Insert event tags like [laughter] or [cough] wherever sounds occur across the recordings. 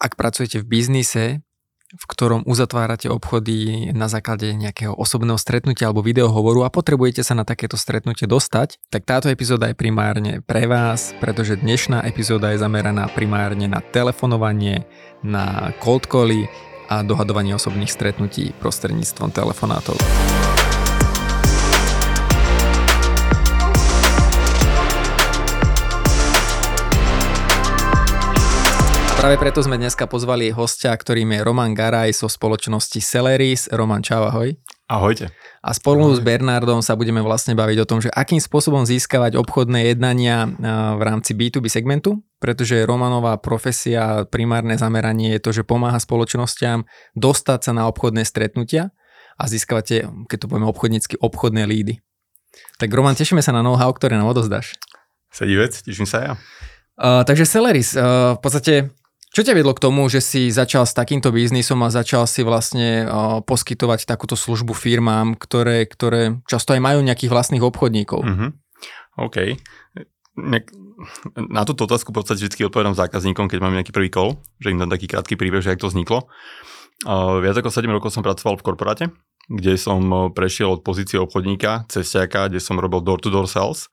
ak pracujete v biznise, v ktorom uzatvárate obchody na základe nejakého osobného stretnutia alebo videohovoru a potrebujete sa na takéto stretnutie dostať, tak táto epizóda je primárne pre vás, pretože dnešná epizóda je zameraná primárne na telefonovanie, na cold cally a dohadovanie osobných stretnutí prostredníctvom telefonátov. Práve preto sme dneska pozvali hostia, ktorým je Roman Garaj zo spoločnosti Celeris. Roman, čau, ahoj. Ahojte. A spolu Ahoj. s Bernardom sa budeme vlastne baviť o tom, že akým spôsobom získavať obchodné jednania v rámci B2B segmentu, pretože Romanová profesia, primárne zameranie je to, že pomáha spoločnosťam dostať sa na obchodné stretnutia a získavate, keď to povieme obchodnícky, obchodné lídy. Tak Roman, tešíme sa na know-how, ktoré nám odozdáš. Sedí vec, teším sa ja. Uh, takže Celeris, uh, v podstate čo ťa vedlo k tomu, že si začal s takýmto biznisom a začal si vlastne poskytovať takúto službu firmám, ktoré, ktoré často aj majú nejakých vlastných obchodníkov? Mm-hmm. OK. Na túto otázku v podstate vždy odpovedám zákazníkom, keď máme nejaký prvý call, že im dám taký krátky príbeh, že jak to vzniklo. Viac ako 7 rokov som pracoval v korporáte, kde som prešiel od pozície obchodníka, cestiaka, kde som robil door-to-door sales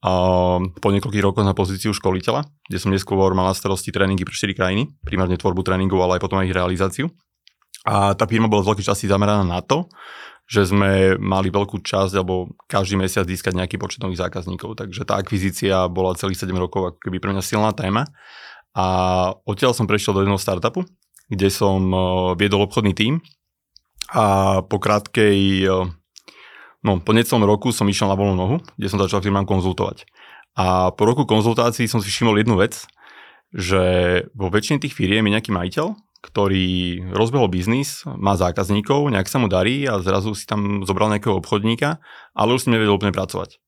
po niekoľkých rokoch na pozíciu školiteľa, kde som neskôr mal na starosti tréningy pre 4 krajiny, primárne tvorbu tréningov, ale aj potom aj ich realizáciu. A tá firma bola z veľkej časti zameraná na to, že sme mali veľkú časť alebo každý mesiac získať nejaký počet nových zákazníkov. Takže tá akvizícia bola celých 7 rokov ako keby pre mňa silná téma. A odtiaľ som prešiel do jedného startupu, kde som eh, viedol obchodný tím a po krátkej eh, No, po necelom roku som išiel na voľnú nohu, kde som začal firmám konzultovať. A po roku konzultácií som si všimol jednu vec, že vo väčšine tých firiem je nejaký majiteľ, ktorý rozbehol biznis, má zákazníkov, nejak sa mu darí a zrazu si tam zobral nejakého obchodníka, ale už s nevedel úplne pracovať.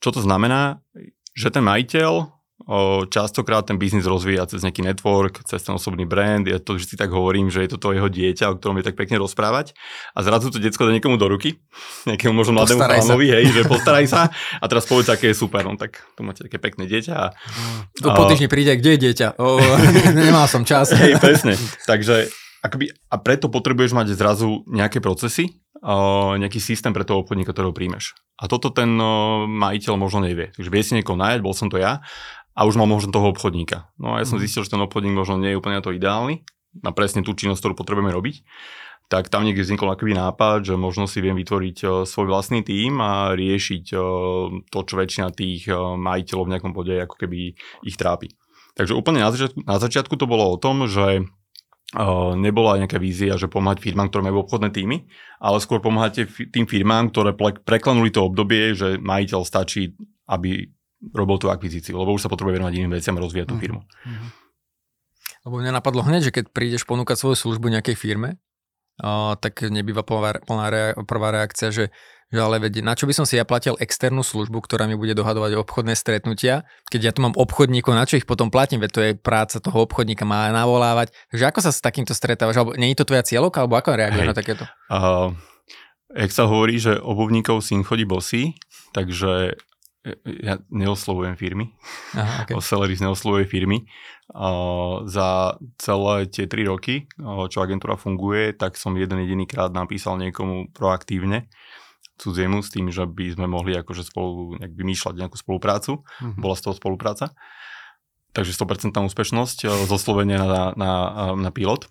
Čo to znamená? Že ten majiteľ častokrát ten biznis rozvíja cez nejaký network, cez ten osobný brand, ja to vždy tak hovorím, že je to to jeho dieťa, o ktorom je tak pekne rozprávať a zrazu to detsko dá niekomu do ruky, [laughs] nejakému možno mladému pánovi, hej, že postaraj sa a teraz povedz, aké je super, no tak tu máte také pekné dieťa. A, to po týždni príde, kde je dieťa? O, [laughs] nemal som čas. [laughs] Hej, presne, takže akoby, a preto potrebuješ mať zrazu nejaké procesy, uh, nejaký systém pre toho obchodníka, ktorého príjmeš. A toto ten uh, majiteľ možno nevie. Takže vie si niekoho nájať, bol som to ja a už mal možno toho obchodníka. No a ja som mhm. zistil, že ten obchodník možno nie je úplne to ideálny na presne tú činnosť, ktorú potrebujeme robiť. Tak tam niekde vznikol akýby nápad, že možno si viem vytvoriť uh, svoj vlastný tím a riešiť uh, to, čo väčšina tých uh, majiteľov v nejakom bode ako keby ich trápi. Takže úplne na začiatku, na začiatku to bolo o tom, že nebola nejaká vízia, že pomáhať firmám, ktoré majú obchodné týmy, ale skôr pomáhate tým firmám, ktoré preklenuli to obdobie, že majiteľ stačí, aby robil tú akvizíciu, lebo už sa potrebuje venovať iným veciam a rozvíjať tú mhm. firmu. Uh-huh. Lebo mňa napadlo hneď, že keď prídeš ponúkať svoju službu nejakej firme, uh, tak nebýva plná, plná rea- prvá reakcia, že, že ale veď, na čo by som si ja platil externú službu, ktorá mi bude dohadovať obchodné stretnutia, keď ja tu mám obchodníkov, na čo ich potom platím, veď to je práca toho obchodníka, má navolávať. Takže ako sa s takýmto stretávaš? Alebo nie je to tvoja cieľovka, alebo ako reaguješ na takéto? Uh, jak sa hovorí, že obuvníkov syn chodí bosý, takže ja neoslovujem firmy. Aha, okay. [laughs] Celeris neoslovuje firmy. Uh, za celé tie tri roky, uh, čo agentúra funguje, tak som jeden jediný krát napísal niekomu proaktívne cudziemu s tým, že by sme mohli akože spolu nejak vymýšľať nejakú spoluprácu. Uh-huh. Bola z toho spolupráca. Takže 100% úspešnosť uh, zo Slovenia na, na, na pilot.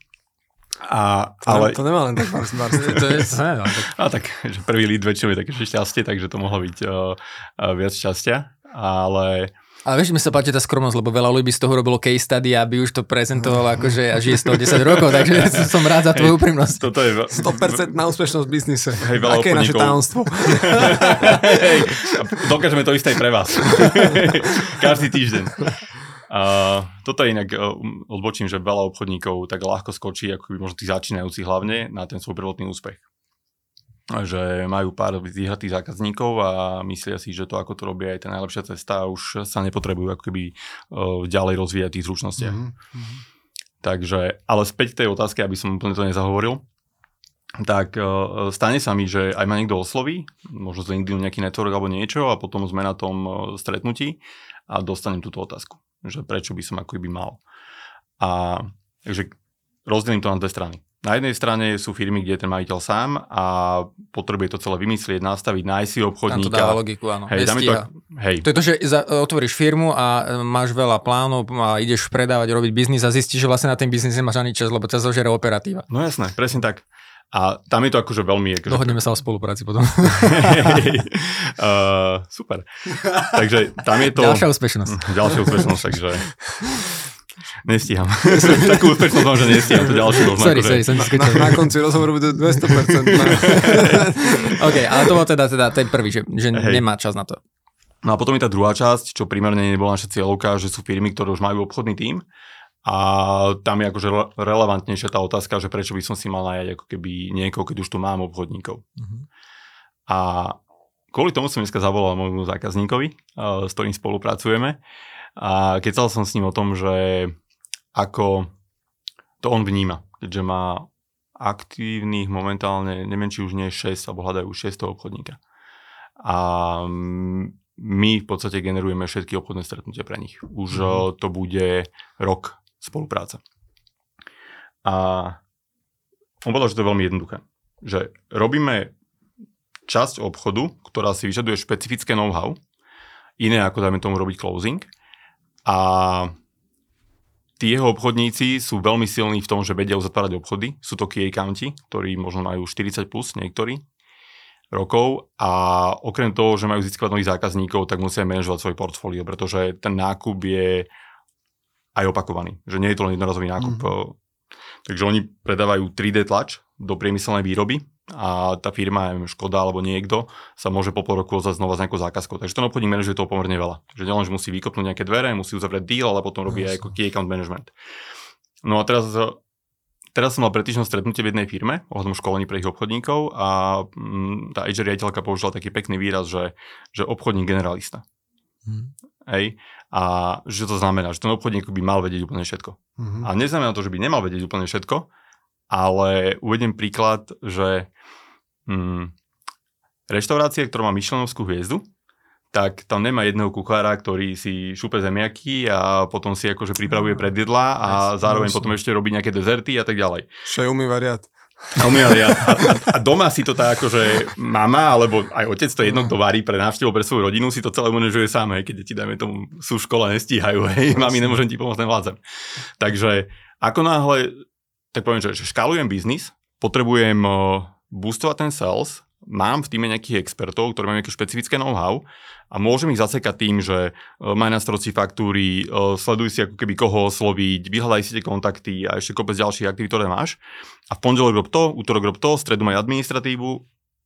A, to, ale... to nemá len tak Mars, to je... No, tak... A tak, že prvý lead väčšinou je také šťastie, takže to mohlo byť uh, uh, viac šťastia, ale... Ale vieš, mi sa páči tá skromnosť, lebo veľa ľudí by z toho robilo case study, aby už to prezentoval akože a žije 110 rokov, takže [laughs] som rád za tvoju úprimnosť. Toto je... 100% na úspešnosť v biznise. Hej, veľa Aké je naše tajomstvo? [laughs] Hej, dokážeme to isté aj pre vás. [laughs] Každý týždeň. Uh, toto je inak, uh, odbočím, že veľa obchodníkov tak ľahko skočí, ako by možno tí začínajúci hlavne, na ten svoj prvotný úspech. Že majú pár vyhratých zákazníkov a myslia si, že to, ako to robia, je tá najlepšia cesta a už sa nepotrebujú ako keby uh, ďalej rozvíjať tých zručnostiach. Mm-hmm. Takže, ale späť k tej otázke, aby som úplne to nezahovoril, tak uh, stane sa mi, že aj ma niekto osloví, možno z LinkedIn nejaký network alebo niečo a potom sme na tom stretnutí a dostanem túto otázku že prečo by som ako by mal. A Takže rozdelím to na dve strany. Na jednej strane sú firmy, kde je ten majiteľ sám a potrebuje to celé vymyslieť, nastaviť, nájsť si obchodníka. Tam to dáva logiku, áno. Hej, to, hej. to je to, že za, otvoríš firmu a e, máš veľa plánov a ideš predávať, robiť biznis a zistíš, že vlastne na ten biznis nemáš ani čas, lebo ťa zožere operatíva. No jasné, presne tak. A tam je to akože veľmi... Akože... Dohodneme sa o spolupráci potom. uh, [laughs] super. Takže tam je to... Ďalšia úspešnosť. Ďalšia úspešnosť, takže... Nestíham. [laughs] Takú úspešnosť mám, že nestíham to ďalšie možno. Sorry, akože... sorry, som na, na konci rozhovoru bude 200%. [laughs] OK, ale to bol teda, teda ten prvý, že, že nemá čas na to. No a potom je tá druhá časť, čo primárne nebola naša cieľovka, že sú firmy, ktoré už majú obchodný tím a tam je akože relevantnejšia tá otázka, že prečo by som si mal najať ako keby niekoho, keď už tu mám obchodníkov. Uh-huh. A kvôli tomu som dneska zavolal môjmu zákazníkovi, s ktorým spolupracujeme a kecal som s ním o tom, že ako to on vníma, keďže má aktívnych momentálne, neviem či už nie 6, alebo hľadajú už 6 obchodníka. A my v podstate generujeme všetky obchodné stretnutia pre nich. Už mm. to bude rok spolupráce. A on povedal, že to je veľmi jednoduché. Že robíme časť obchodu, ktorá si vyžaduje špecifické know-how, iné ako dajme tomu robiť closing. A tí jeho obchodníci sú veľmi silní v tom, že vedia uzatvárať obchody. Sú to key accounti, ktorí možno majú 40 plus niektorí rokov a okrem toho, že majú získavať nových zákazníkov, tak musia manažovať svoje portfólio, pretože ten nákup je aj opakovaný. Že nie je to len jednorazový nákup. Mm. Takže oni predávajú 3D tlač do priemyselnej výroby a tá firma, neviem, Škoda alebo niekto, sa môže po pol roku ozvať znova s nejakou zákazkou. Takže ten obchodník manažuje toho pomerne veľa. Že nielen, že musí vykopnúť nejaké dvere, musí uzavrieť deal, ale potom robí aj ako key account management. No a teraz, teraz som mal pred týždňom stretnutie v jednej firme ohľadom školení pre ich obchodníkov a mm, tá HR riaditeľka použila taký pekný výraz, že, že obchodník generalista. Hmm. Hej? A že to znamená, že ten obchodník by mal vedieť úplne všetko. Hmm. A neznamená to, že by nemal vedieť úplne všetko, ale uvedem príklad, že hmm, reštaurácia, ktorá má Michelinovskú hviezdu, tak tam nemá jedného kuchára, ktorý si šupe zemiaky a potom si akože pripravuje predjedla a zároveň potom ešte robí nejaké dezerty a tak ďalej. Čo je umýva riad. A, [laughs] a, a doma si to tak akože mama alebo aj otec to jedno, kto varí pre návštevu pre svoju rodinu, si to celé manažuje sám, hej, keď deti, dajme tomu, sú v škole, nestíhajú, [laughs] hej, mami, nemôžem ti pomôcť, nevládzem. Takže ako náhle, tak poviem, že, že škálujem biznis, potrebujem boostovať ten sales, mám v týme nejakých expertov, ktorí majú nejaké špecifické know-how a môžem ich zasekať tým, že uh, maj na stroci faktúry, uh, sleduj si ako keby koho osloviť, vyhľadaj si tie kontakty a ešte kopec ďalších aktivít, ktoré máš. A v pondelok rob to, útorok rob to, stredu maj administratívu.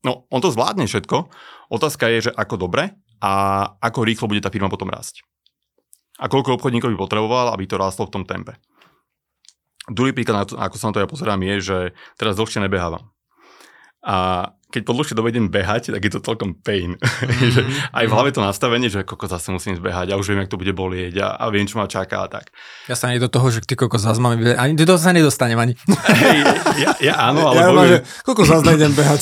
No, on to zvládne všetko. Otázka je, že ako dobre a ako rýchlo bude tá firma potom rásť. A koľko obchodníkov by potreboval, aby to rástlo v tom tempe. Druhý príklad, ako sa na to ja pozerám, je, že teraz dlhšie nebehávam. A keď po dlhšie dobe idem behať, tak je to celkom pain. [laughs] Mm-hmm. aj v hlave to nastavenie, že koko zase musím zbehať a už viem, jak to bude bolieť a, a viem, čo ma čaká a tak. Ja sa ani do toho, že ty koko zase mám, ani do toho sa nedostanem ani. [laughs] hey, ja, ja, áno, ale... Ja že koko zase nejdem behať.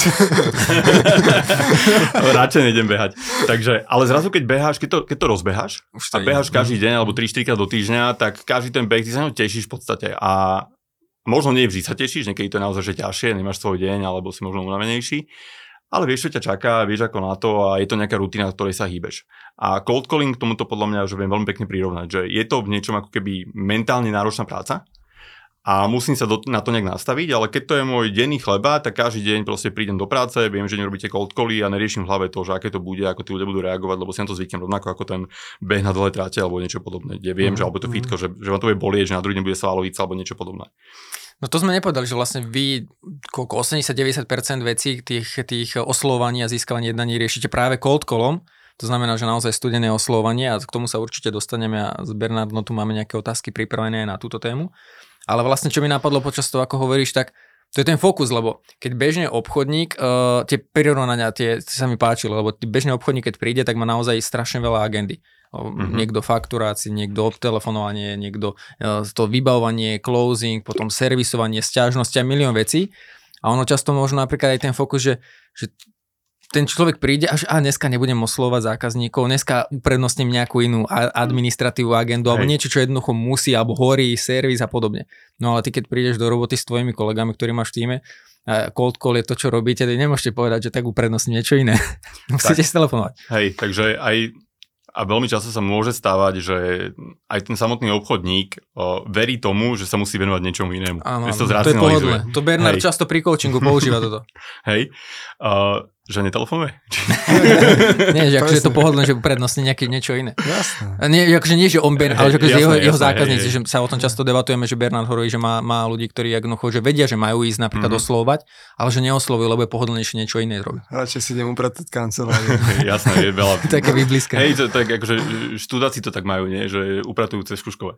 [laughs] Radšej nejdem behať. Takže, ale zrazu, keď beháš, keď to, keď to rozbeháš a beháš každý deň alebo 3-4 krát do týždňa, tak každý ten beh, ty sa tešíš v podstate a Možno nie vždy sa tešíš, niekedy to je naozaj že ťažšie, nemáš svoj deň alebo si možno unavenejší, ale vieš, čo ťa čaká, vieš ako na to a je to nejaká rutina, v ktorej sa hýbeš. A cold calling tomuto podľa mňa že viem veľmi pekne prirovnať, že je to v niečom ako keby mentálne náročná práca, a musím sa do, na to nejak nastaviť, ale keď to je môj denný chleba, tak každý deň proste prídem do práce, viem, že nerobíte cold cally a neriešim v hlave to, že aké to bude, ako tí ľudia budú reagovať, lebo si na to zvyknem rovnako ako ten beh na dole tráte alebo niečo podobné, kde viem, mm. že alebo to mhm. fitko, že, že vám to bude bolieť, že na druhý deň bude svalovica alebo niečo podobné. No to sme nepovedali, že vlastne vy koľko 80-90% vecí tých, tých oslovovaní a získavaní jednaní riešite práve cold callom. To znamená, že naozaj studené oslovanie a k tomu sa určite dostaneme a s Bernardno tu máme nejaké otázky pripravené aj na túto tému. Ale vlastne čo mi napadlo počas toho, ako hovoríš, tak to je ten fokus, lebo keď bežne obchodník, uh, tie prirovnania, tie, sa mi páčilo, lebo bežný obchodník, keď príde, tak má naozaj strašne veľa agendy. Mm-hmm. Niekto fakturácie, niekto obtelefonovanie, niekto uh, to vybavovanie, closing, potom servisovanie, stiažnosti a milión vecí. A ono často možno napríklad aj ten fokus, že, že ten človek príde až a dneska nebudem oslovať zákazníkov, dneska uprednostním nejakú inú administratívu agendu alebo niečo, čo jednoducho musí, alebo horí, servis a podobne. No ale ty keď prídeš do roboty s tvojimi kolegami, ktorí máš v týme, cold call je to, čo robíte, tak nemôžete povedať, že tak uprednostním niečo iné. [laughs] Musíte si telefonovať. Hej, takže aj a veľmi často sa môže stávať, že aj ten samotný obchodník o, verí tomu, že sa musí venovať niečomu inému. Áno, to, to je pohodlné. To Bernard Hej. často pri coachingu [laughs] používa toto. Hej. Uh, že netelefonuje? [laughs] nie, že akože je to pohodlné, že prednostne nejaké niečo iné. Jasné. Nie, akože nie, že on Bernard, ale že akože jasné, jeho, jasné, jeho zákazníci, hej, že sa o tom často debatujeme, že Bernard hovorí, že má, má ľudí, ktorí jednoducho, že vedia, že majú ísť napríklad mm-hmm. oslovať, ale že neoslovujú, lebo je pohodlnejšie niečo iné robiť. Radšej si idem upratať kanceláriu. [laughs] jasné, je veľa. [laughs] Také vyblízka. Hej, to, tak akože študáci to tak majú, nie? že upratujú cez škuškové.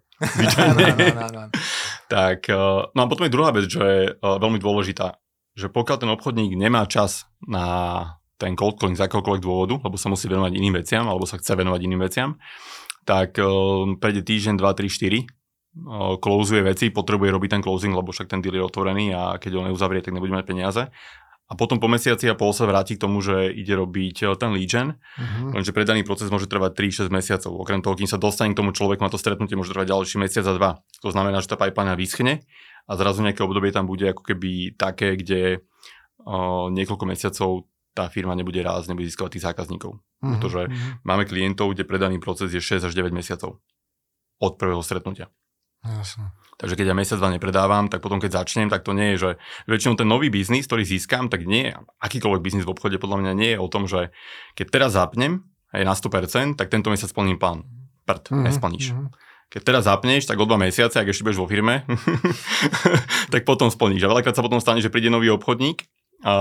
tak, eh, no a potom je druhá vec, čo je eh, veľmi dôležitá že pokiaľ ten obchodník nemá čas na ten cold calling z akéhokoľvek dôvodu, lebo sa musí venovať iným veciam, alebo sa chce venovať iným veciam, tak uh, prejde týždeň, 2, 3, 4, uh, veci, potrebuje robiť ten closing, lebo však ten deal je otvorený a keď ho neuzavrie, tak nebude mať peniaze. A potom po mesiaci a pol sa vráti k tomu, že ide robiť uh, ten lead gen, uh-huh. lenže predaný proces môže trvať 3-6 mesiacov. Okrem toho, kým sa dostane k tomu človeku na to stretnutie, môže trvať ďalší mesiac a dva. To znamená, že tá pipeline vyschne a zrazu nejaké obdobie tam bude ako keby také, kde uh, niekoľko mesiacov tá firma nebude rásť, nebude získavať tých zákazníkov. Mm-hmm. Pretože mm-hmm. máme klientov, kde predaný proces je 6 až 9 mesiacov od prvého stretnutia. Jasne. Takže keď ja mesiac dva nepredávam, tak potom keď začnem, tak to nie je, že väčšinou ten nový biznis, ktorý získam, tak nie, akýkoľvek biznis v obchode podľa mňa nie je o tom, že keď teraz zapnem aj na 100%, tak tento mesiac splním plán. Prd, mm-hmm. nesplníš. Mm-hmm. Keď teraz zapneš, tak o dva mesiace, ak ešte budeš vo firme, [laughs] tak potom splníš. A veľakrát sa potom stane, že príde nový obchodník a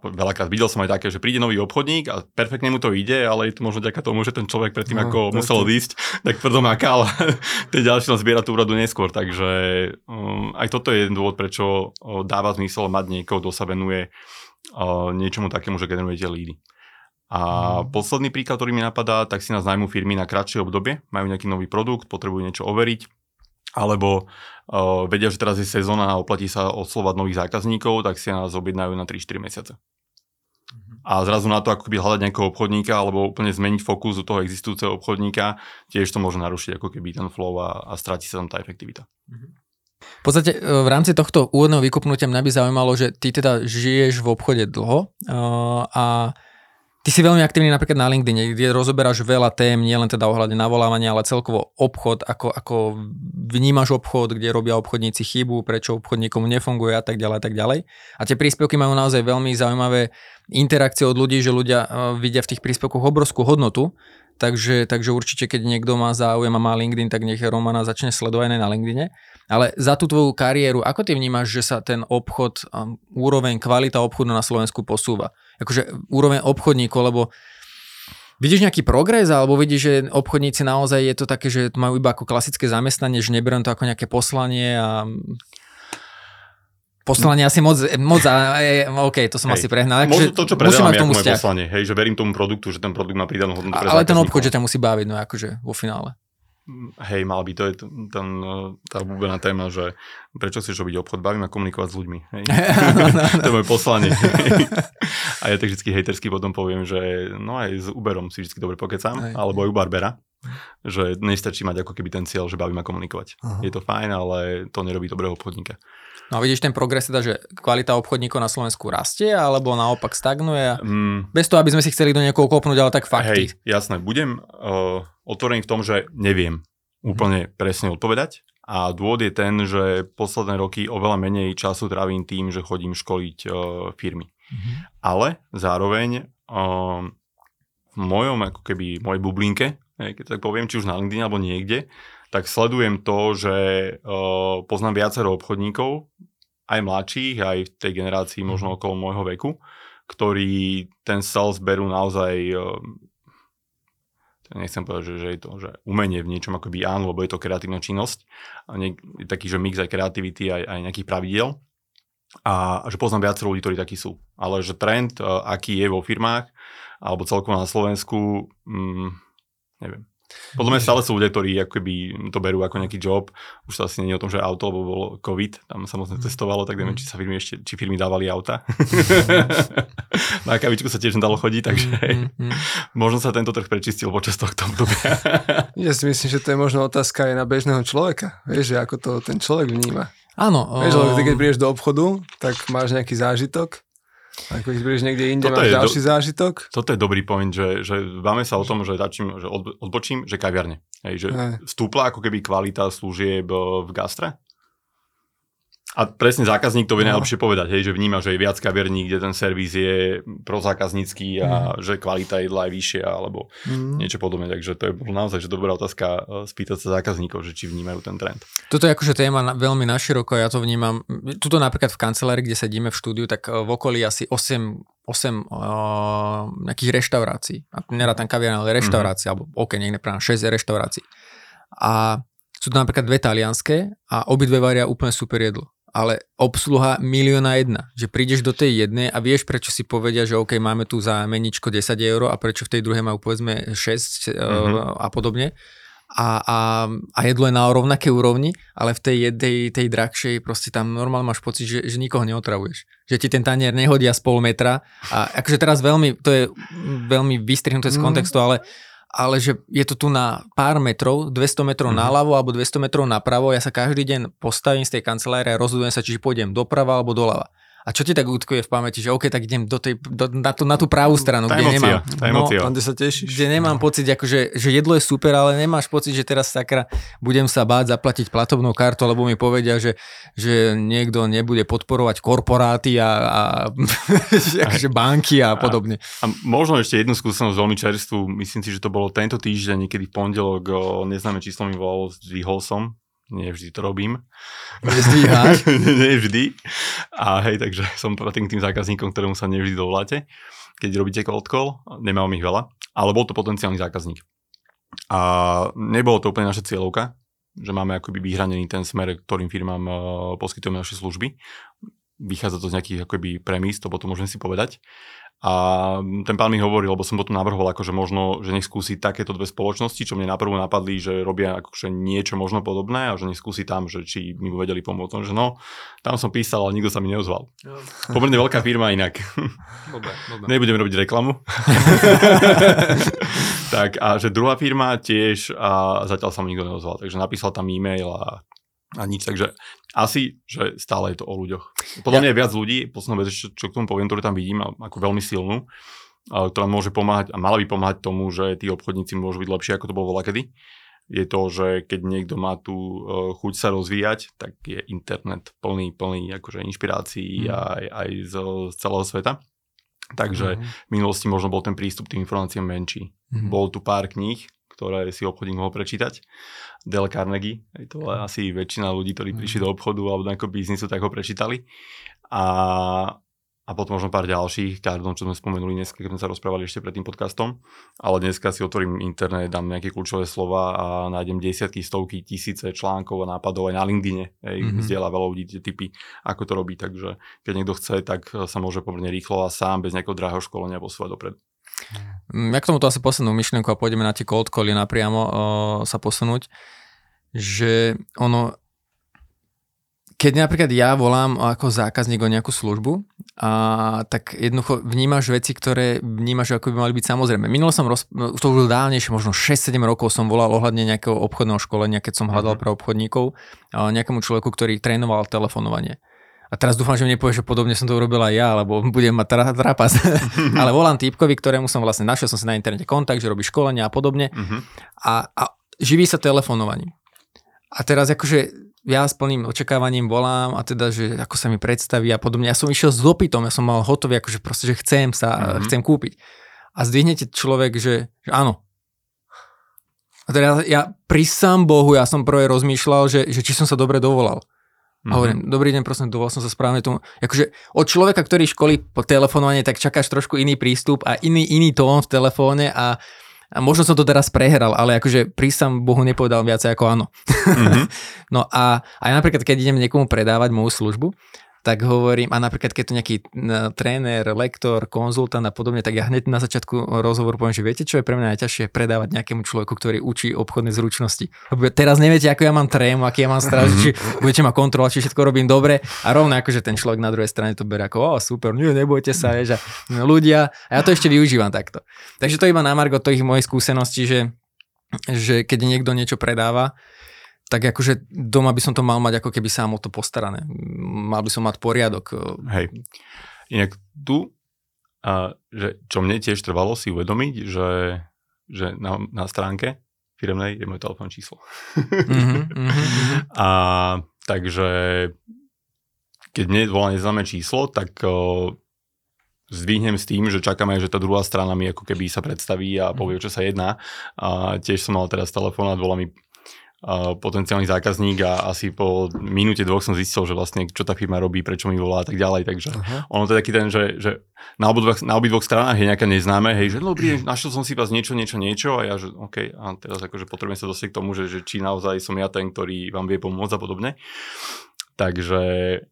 veľakrát videl som aj také, že príde nový obchodník a perfektne mu to ide, ale je to možno ďaká tomu, že ten človek predtým, no, ako musel odísť, tak tvrdo makal. [laughs] ten ďalší len zbiera tú úradu neskôr. Takže um, aj toto je jeden dôvod, prečo uh, dáva zmysel mať niekoho, kto sa venuje uh, niečomu takému, že generujete lídy. A mm. posledný príklad, ktorý mi napadá, tak si nás najmú firmy na kratšie obdobie, majú nejaký nový produkt, potrebujú niečo overiť, alebo uh, vedia, že teraz je sezóna a oplatí sa oslovať nových zákazníkov, tak si nás objednajú na 3-4 mesiace. Mhm. A zrazu na to ako keby hľadať nejakého obchodníka alebo úplne zmeniť fokus u toho existujúceho obchodníka, tiež to môže narušiť ako keby ten flow a, a stráti sa tam tá efektivita. Mhm. V podstate e, v rámci tohto úvodného vykupnutia mňa by zaujímalo, že ty teda žiješ v obchode dlho uh, a Ty si veľmi aktívny napríklad na LinkedIn, kde rozoberáš veľa tém, nielen teda ohľadne navolávania, ale celkovo obchod, ako, ako vnímaš obchod, kde robia obchodníci chybu, prečo obchodníkom nefunguje a tak ďalej a tak ďalej. A tie príspevky majú naozaj veľmi zaujímavé interakcie od ľudí, že ľudia uh, vidia v tých príspevkoch obrovskú hodnotu, takže, takže určite keď niekto má záujem a má LinkedIn, tak nech Romana začne sledovať aj na LinkedIne. Ale za tú tvoju kariéru, ako ty vnímaš, že sa ten obchod, um, úroveň, kvalita obchodu na Slovensku posúva? Akože úroveň obchodníkov, lebo Vidíš nejaký progres, alebo vidíš, že obchodníci naozaj je to také, že majú iba ako klasické zamestnanie, že neberú to ako nejaké poslanie a Poslanie asi moc, moc a, OK, to som hej. asi prehnal. Možno to, čo predávam, je moje poslanie, hej, že verím tomu produktu, že ten produkt má pridanú hodnotu Ale ten obchod, že ťa musí baviť, no akože vo finále. Hej, mal by, to je ten, tá obľúbená téma, že prečo chceš robiť obchod, baví ma komunikovať s ľuďmi. Hej. [laughs] to je moje poslanie. [laughs] a ja tak vždy hejtersky potom poviem, že no aj s Uberom si vždy dobre pokecám, hej. alebo aj u Barbera, že nestačí mať ako keby ten cieľ, že baví ma komunikovať. Aha. Je to fajn, ale to nerobí dobrého obchodníka. No a vidíš ten progres teda, že kvalita obchodníkov na Slovensku rastie, alebo naopak stagnuje? Mm. Bez toho, aby sme si chceli do niekoho kopnúť, ale tak fakty. Hej, jasné. Budem uh, otvorený v tom, že neviem úplne presne odpovedať. A dôvod je ten, že posledné roky oveľa menej času trávim tým, že chodím školiť uh, firmy. Mm-hmm. Ale zároveň uh, v mojom, ako keby, mojej bublinke, keď tak poviem, či už na LinkedIn alebo niekde, tak sledujem to, že uh, poznám viacero obchodníkov, aj mladších, aj v tej generácii mhm. možno okolo môjho veku, ktorí ten sales berú naozaj uh, nechcem povedať, že, že je to že umenie v niečom akoby áno, lebo je to kreatívna činnosť. A nie, taký, že mix aj kreativity, aj, aj nejakých pravidiel. A, že poznám viacero ľudí, ktorí takí sú. Ale že trend, uh, aký je vo firmách, alebo celkovo na Slovensku, mm, neviem. Podľa mňa stále sú ľudia, ktorí akoby to berú ako nejaký job. Už to asi nie je o tom, že auto, lebo bolo COVID, tam sa moc netestovalo, tak neviem, mm. či sa firmy ešte, či firmy dávali auta. [laughs] Na kavičku sa tiež nedalo chodiť, takže mm, mm, možno sa tento trh prečistil počas tohto obdobia. ja si myslím, že to je možno otázka aj na bežného človeka. Vieš, že ako to ten človek vníma. Áno. Vieš, lebo ty keď prídeš do obchodu, tak máš nejaký zážitok ako keď budeš niekde inde, toto máš ďalší do, zážitok? Toto je dobrý point, že, že báme sa o tom, že, dačím, že odbočím, že kaviarne. Hej, že vstúpla ako keby kvalita služieb v gastre? A presne zákazník to vie no. najlepšie povedať, hej, že vníma, že je viac kaverní, kde ten servis je prozákaznícky a mm. že kvalita jedla je vyššia alebo mm. niečo podobné. Takže to je naozaj že dobrá otázka e, spýtať sa zákazníkov, že či vnímajú ten trend. Toto je akože téma na, veľmi naširoko, ja to vnímam. Tuto napríklad v kancelárii, kde sedíme v štúdiu, tak e, v okolí asi 8 8 uh, nejakých reštaurácií. Nerá tam kaviarne, ale reštaurácie, mm-hmm. alebo OK, nech neprám, 6 reštaurácií. A sú to napríklad dve talianské a obidve varia úplne super jedlo ale obsluha milióna jedna. Že prídeš do tej jednej a vieš, prečo si povedia, že OK, máme tu za meničko 10 eur a prečo v tej druhej majú povedzme 6 mm-hmm. uh, a podobne. A, a, a jedlo je na rovnaké úrovni, ale v tej jednej, tej drahšej proste tam normálne máš pocit, že, že nikoho neotravuješ. Že ti ten tanier nehodia z pol metra. A akože teraz veľmi, to je veľmi vystrihnuté z mhm. kontextu, ale ale že je to tu na pár metrov, 200 metrov mm-hmm. naľavo alebo 200 metrov napravo, ja sa každý deň postavím z tej kancelárie a rozhodujem sa, či pôjdem doprava alebo doľava. A čo ti tak utkuje v pamäti, že OK, tak idem do tej, do, na, tú, na tú pravú stranu, tá kde emocia, nemám... Tá emocia. No, kde sa tešíš. Kde nemám no. pocit, akože, že jedlo je super, ale nemáš pocit, že teraz sakra budem sa báť zaplatiť platobnou kartu, lebo mi povedia, že, že niekto nebude podporovať korporáty a, a [laughs] akože banky a podobne. A, a možno ešte jednu skúsenosť veľmi čerstvú, myslím si, že to bolo tento týždeň, niekedy v pondelok, neznáme číslo mi volal, zdvihol som nie vždy to robím. Nezdvíhaš? nie vždy. A hej, takže som tým, tým zákazníkom, ktorému sa nevždy dovoláte, keď robíte cold call, nemám ich veľa, ale bol to potenciálny zákazník. A nebolo to úplne naša cieľovka, že máme akoby vyhranený ten smer, ktorým firmám uh, poskytujeme naše služby. Vychádza to z nejakých akoby premis, to potom môžem si povedať. A ten pán mi hovoril, lebo som potom navrhol, akože možno, že nech skúsi takéto dve spoločnosti, čo mne naprvu napadli, že robia akože niečo možno podobné a že nech skúsi tam, že či mi vedeli pomôcť. Že no, tam som písal, ale nikto sa mi neozval. No. Pomerne veľká firma inak. [laughs] Dobre, dobre. Nebudem robiť reklamu. [laughs] tak a že druhá firma tiež a zatiaľ sa mi nikto neozval. Takže napísal tam e-mail a a nič, takže asi, že stále je to o ľuďoch. Podľa ja. mňa je viac ľudí, posledná vec, čo, čo k tomu poviem, ktorú tam vidím, ako veľmi silnú, ktorá môže pomáhať a mala by pomáhať tomu, že tí obchodníci môžu byť lepšie, ako to bolo kedy. Je to, že keď niekto má tú e, chuť sa rozvíjať, tak je internet plný, plný akože inšpirácií mm. aj, aj z, z celého sveta. Takže mm. v minulosti možno bol ten prístup k tým informáciám menší. Mm. Bol tu pár kníh, ktoré si obchodník mohol prečítať. Dale Carnegie, to asi väčšina ľudí, ktorí mhm. prišli do obchodu alebo do nejakého biznisu, tak ho prečítali. A, a potom možno pár ďalších, Cardon, čo sme spomenuli dnes, keď sme sa rozprávali ešte pred tým podcastom. Ale dneska si otvorím internet, dám nejaké kľúčové slova a nájdem desiatky, stovky, tisíce článkov a nápadov aj na LinkedIne. Hej, mm-hmm. Zdieľa veľa ľudí tie typy, ako to robí. Takže keď niekto chce, tak sa môže pomerne rýchlo a sám bez nejakého drahého školenia posúvať dopredu. Mm, ja k tomuto asi poslednú myšlienku a pôjdeme na tie cold cally napriamo uh, sa posunúť, že ono, keď napríklad ja volám ako zákazník o nejakú službu, a tak jednoducho vnímaš veci, ktoré vnímaš, ako by mali byť samozrejme. Minulo som, roz, to už dávnejšie, možno 6-7 rokov som volal ohľadne nejakého obchodného školenia, keď som hľadal mhm. pre obchodníkov, nejakému človeku, ktorý trénoval telefonovanie. A teraz dúfam, že mi nepovie, že podobne som to urobil aj ja, lebo budem mať tra-. [laughs] Ale volám týpkovi, ktorému som vlastne našiel som si na internete kontakt, že robí školenia a podobne. Uh-huh. A, a živí sa telefonovaním. A teraz akože ja s plným očakávaním volám a teda, že ako sa mi predstaví a podobne. Ja som išiel s dopytom, ja som mal hotový, akože proste, že chcem sa, uh-huh. chcem kúpiť. A zdvihnete človek, že, že áno. A teda ja pri sám Bohu, ja som prvé rozmýšľal, že, že či som sa dobre dovolal. Mm-hmm. A hovorím, dobrý deň, prosím, dovolal som sa správne tomu. Akože od človeka, ktorý školí po telefonovanie, tak čakáš trošku iný prístup a iný, iný tón v telefóne a, a možno som to teraz prehral, ale akože prísam Bohu nepovedal viacej ako áno. Mm-hmm. [laughs] no a aj napríklad, keď idem niekomu predávať moju službu, tak hovorím, a napríklad keď to nejaký tréner, lektor, konzultant a podobne, tak ja hneď na začiatku rozhovoru poviem, že viete, čo je pre mňa najťažšie predávať nejakému človeku, ktorý učí obchodné zručnosti. Lebo teraz neviete, ako ja mám trému, aký ja mám strach, či budete ma kontrolovať, či všetko robím dobre a rovno ako, že ten človek na druhej strane to berie ako, o super, nie, nebojte sa, vieš, a ľudia, a ja to ešte využívam takto. Takže to iba na margo tých mojich skúseností, že, že keď niekto niečo predáva, tak akože doma by som to mal mať ako keby sám o to postarané. Mal by som mať poriadok. Hej. Inak tu, a, že čo mne tiež trvalo si uvedomiť, že, že na, na stránke firmnej je moje telefónne číslo. Mm-hmm, [laughs] mm-hmm. A takže keď mne volá neznáme číslo, tak o, zdvihnem s tým, že čakáme, že tá druhá strana mi ako keby sa predstaví a povie, čo sa jedná. A tiež som mal teraz telefón a volá mi potenciálny zákazník a asi po minúte dvoch som zistil, že vlastne čo tá firma robí, prečo mi volá a tak ďalej. Takže uh-huh. ono to je taký ten, že, že na, obidvoch, na obidvoch stranách je nejaké neznáme, hej, že dobrý, [clears throat] našiel som si vás niečo, niečo, niečo a ja, že OK, a teraz akože potrebujem sa dostať k tomu, že, že či naozaj som ja ten, ktorý vám vie pomôcť a podobne. Takže,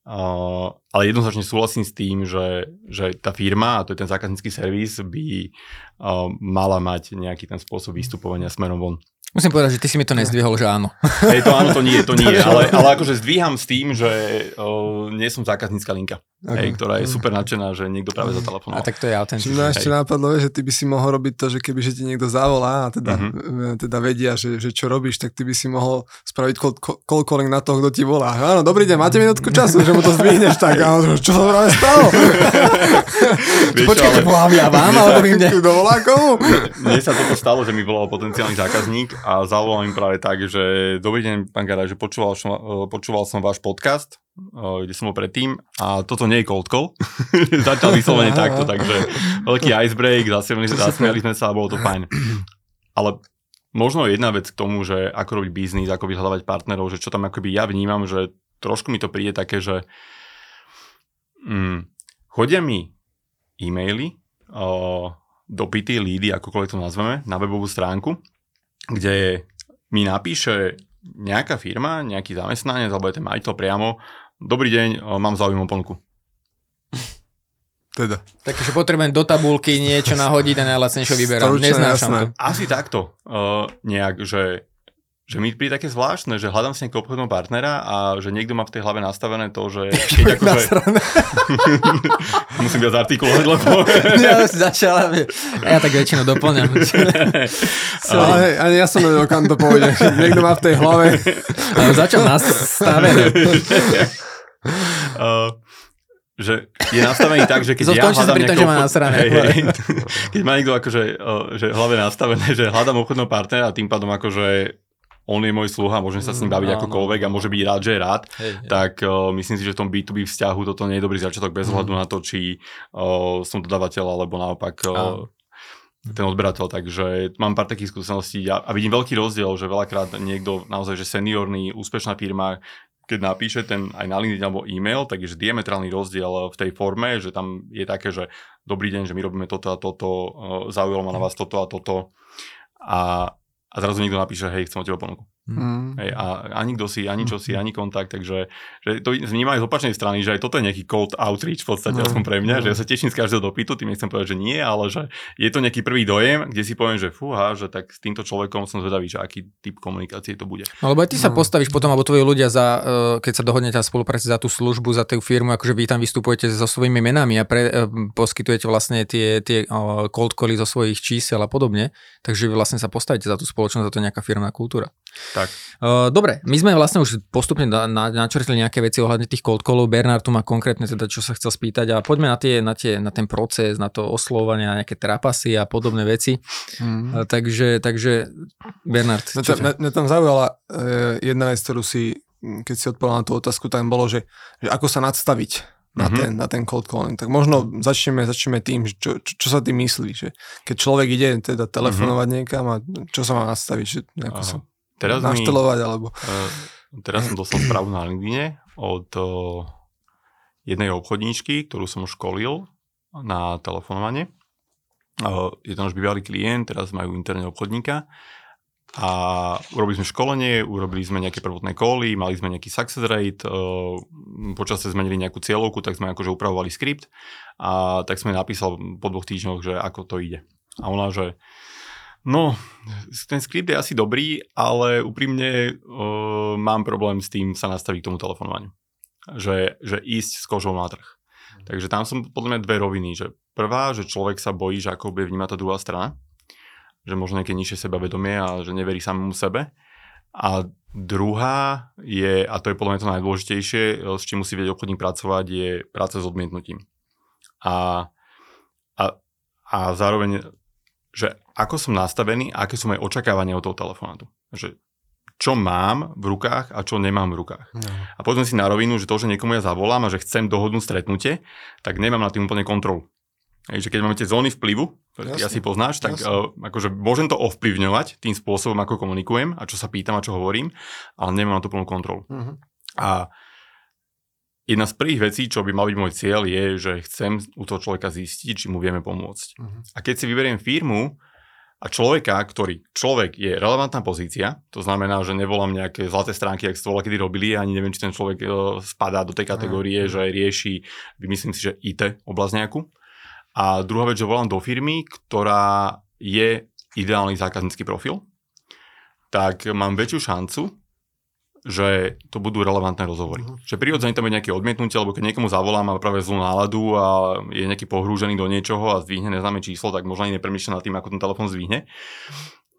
uh, ale jednoznačne súhlasím s tým, že, že tá firma, a to je ten zákaznícky servis, by uh, mala mať nejaký ten spôsob vystupovania smerom von. Musím povedať, že ty si mi to nezdvihol, že áno. Hej, to áno, to nie, to nie, ale, [laughs] ale akože zdvíham s tým, že o, nie som zákaznícka linka, okay. hej, ktorá je super nadšená, že niekto práve zatelefonoval. A tak to je autentické. Mňa ešte napadlo, že ty by si mohol robiť to, že keby že ti niekto zavolá a teda, uh-huh. teda vedia, že, že čo robíš, tak ty by si mohol spraviť call, calling na toho, kto ti volá. Áno, dobrý deň, máte minútku času, že mu to zdvihneš tak. A on, čo sa práve stalo? [laughs] Počkajte, ale... ja vám, alebo mne. Volá komu? Mne sa toto stalo, že mi volal potenciálny zákazník a zavolal im práve tak, že dobrý deň, pán Garaj, že počúval som, e, počúval som váš podcast, e, kde som bol predtým a toto nie je cold call. [laughs] Začal vyslovene [laughs] takto, takže veľký icebreak, zasmiali, zasmiali sme sa a bolo to fajn. Ale možno jedna vec k tomu, že ako robiť biznis, ako vyhľadávať partnerov, že čo tam akoby ja vnímam, že trošku mi to príde také, že mm, chodia mi e-maily, o, dopity, lídy, akokoľvek to nazveme, na webovú stránku, kde mi napíše nejaká firma, nejaký zamestnanec alebo aj ten majiteľ priamo, dobrý deň, mám zaujímavú ponuku. Teda. Takže potrebujem do tabulky niečo nahodiť a najlacnejšie vyberám. Neznášam to. Asi takto. Uh, nejak, že že mi príde také zvláštne, že hľadám si nejakého obchodného partnera a že niekto má v tej hlave nastavené to, že [laughs] keď akože... [laughs] Musím viac artikulovať, lebo... [laughs] ja si začala, ja tak väčšinou doplňam. ale hej, ani ja som nevedel, kam to pôjde. Niekto má v tej hlave... Ale začal nastavené. uh, že je nastavený tak, že keď ja hľadám nejakého... Tom, obchod... hej, hej, keď má niekto akože, že hlave nastavené, že hľadám obchodného partnera a tým pádom akože on je môj sluha, môžem sa s ním baviť mm, akokoľvek a môže byť rád, že je rád, hej, tak uh, myslím si, že v tom B2B vzťahu toto nie je dobrý začiatok bez ohľadu mm. na to, či uh, som dodavateľ alebo naopak uh, ten odberateľ, takže mám pár takých skúseností. A, a vidím veľký rozdiel, že veľakrát niekto naozaj, že seniorný, úspešná firma, keď napíše ten aj na LinkedIn alebo e-mail, tak je že diametrálny rozdiel v tej forme, že tam je také, že dobrý deň, že my robíme toto a toto, zaujalo ma na vás toto a toto. A a zrazu niekto napíše, hej, chcem od teba ponuku. Mm. Hej, a ani kto si, ani čo si, ani kontakt, takže že to vnímam aj z opačnej strany, že aj toto je nejaký cold outreach v podstate, mm. aspoň pre mňa, mm. že ja sa teším z každého dopytu, tým nechcem povedať, že nie, ale že je to nejaký prvý dojem, kde si poviem, že fúha, že tak s týmto človekom som zvedavý, že aký typ komunikácie to bude. No lebo aj ty sa mm. postavíš potom, alebo tvoji ľudia za, uh, keď sa dohodnete a spolupráci za tú službu, za tú firmu, akože vy tam vystupujete so svojimi menami a pre, uh, poskytujete vlastne tie, tie uh, cold cally zo svojich čísel a podobne, takže vy vlastne sa postavíte za tú spoločnosť, za to nejaká firmná kultúra. Tak. Dobre, my sme vlastne už postupne na, na, načrtli nejaké veci ohľadne tých cold callov. Bernard tu má konkrétne teda, čo sa chcel spýtať a poďme na, tie, na, tie, na ten proces, na to oslovanie, na nejaké trapasy a podobné veci. Mm. Takže, takže Bernard. Mňa tam, mňa tam zaujala uh, jedna vec, ktorú si, keď si odpovedal na tú otázku, tam bolo, že, že ako sa nadstaviť na, mm-hmm. ten, na ten cold calling. Tak možno začneme, začneme tým, čo, čo, čo sa tým myslí, že keď človek ide teda telefonovať mm-hmm. niekam a čo sa má nastaviť, že ako sa teraz naštelovať, mi, alebo... Uh, [laughs] teraz som dostal správu na LinkedIn od uh, jednej obchodníčky, ktorú som školil na telefonovanie. Uh, je to náš bývalý klient, teraz majú interne obchodníka a urobili sme školenie, urobili sme nejaké prvotné koly, mali sme nejaký success rate, uh, počas sa zmenili nejakú cieľovku, tak sme akože upravovali skript a tak sme napísal po dvoch týždňoch, že ako to ide. A ona, že no, ten skript je asi dobrý, ale úprimne uh, mám problém s tým sa nastaviť k tomu telefonovaniu. Že, že ísť s kožou na trh. Takže tam som podľa mňa dve roviny, že prvá, že človek sa bojí, že ako bude vnímať tá druhá strana, že možno nejaké nižšie sebavedomie a že neverí samému sebe. A druhá je, a to je podľa mňa to najdôležitejšie, s čím musí vedieť obchodník pracovať, je práca s odmietnutím. A, a, a zároveň, že ako som nastavený a aké sú moje očakávania od toho telefonátu. Že čo mám v rukách a čo nemám v rukách. No. A povedzme si na rovinu, že to, že niekomu ja zavolám a že chcem dohodnúť stretnutie, tak nemám na tým úplne kontrolu. Hej, že keď máme tie zóny vplyvu, ktoré ty asi poznáš, tak uh, akože môžem to ovplyvňovať tým spôsobom, ako komunikujem a čo sa pýtam a čo hovorím, ale nemám na to plnú kontrolu. Uh-huh. A jedna z prvých vecí, čo by mal byť môj cieľ, je, že chcem u toho človeka zistiť, či mu vieme pomôcť. Uh-huh. A keď si vyberiem firmu a človeka, ktorý človek je relevantná pozícia, to znamená, že nevolám nejaké zlaté stránky, ak ste kedy robili, ani neviem, či ten človek uh, spadá do tej kategórie, uh-huh. že rieši, myslím si, že IT oblasť nejakú, a druhá vec, že volám do firmy, ktorá je ideálny zákaznícky profil, tak mám väčšiu šancu, že to budú relevantné rozhovory. Uh-huh. Že prirodzene tam je nejaké odmietnutie, alebo keď niekomu zavolám a práve zlú náladu a je nejaký pohrúžený do niečoho a zdvihne neznáme číslo, tak možno ani nepremýšľa nad tým, ako ten telefón zdvihne,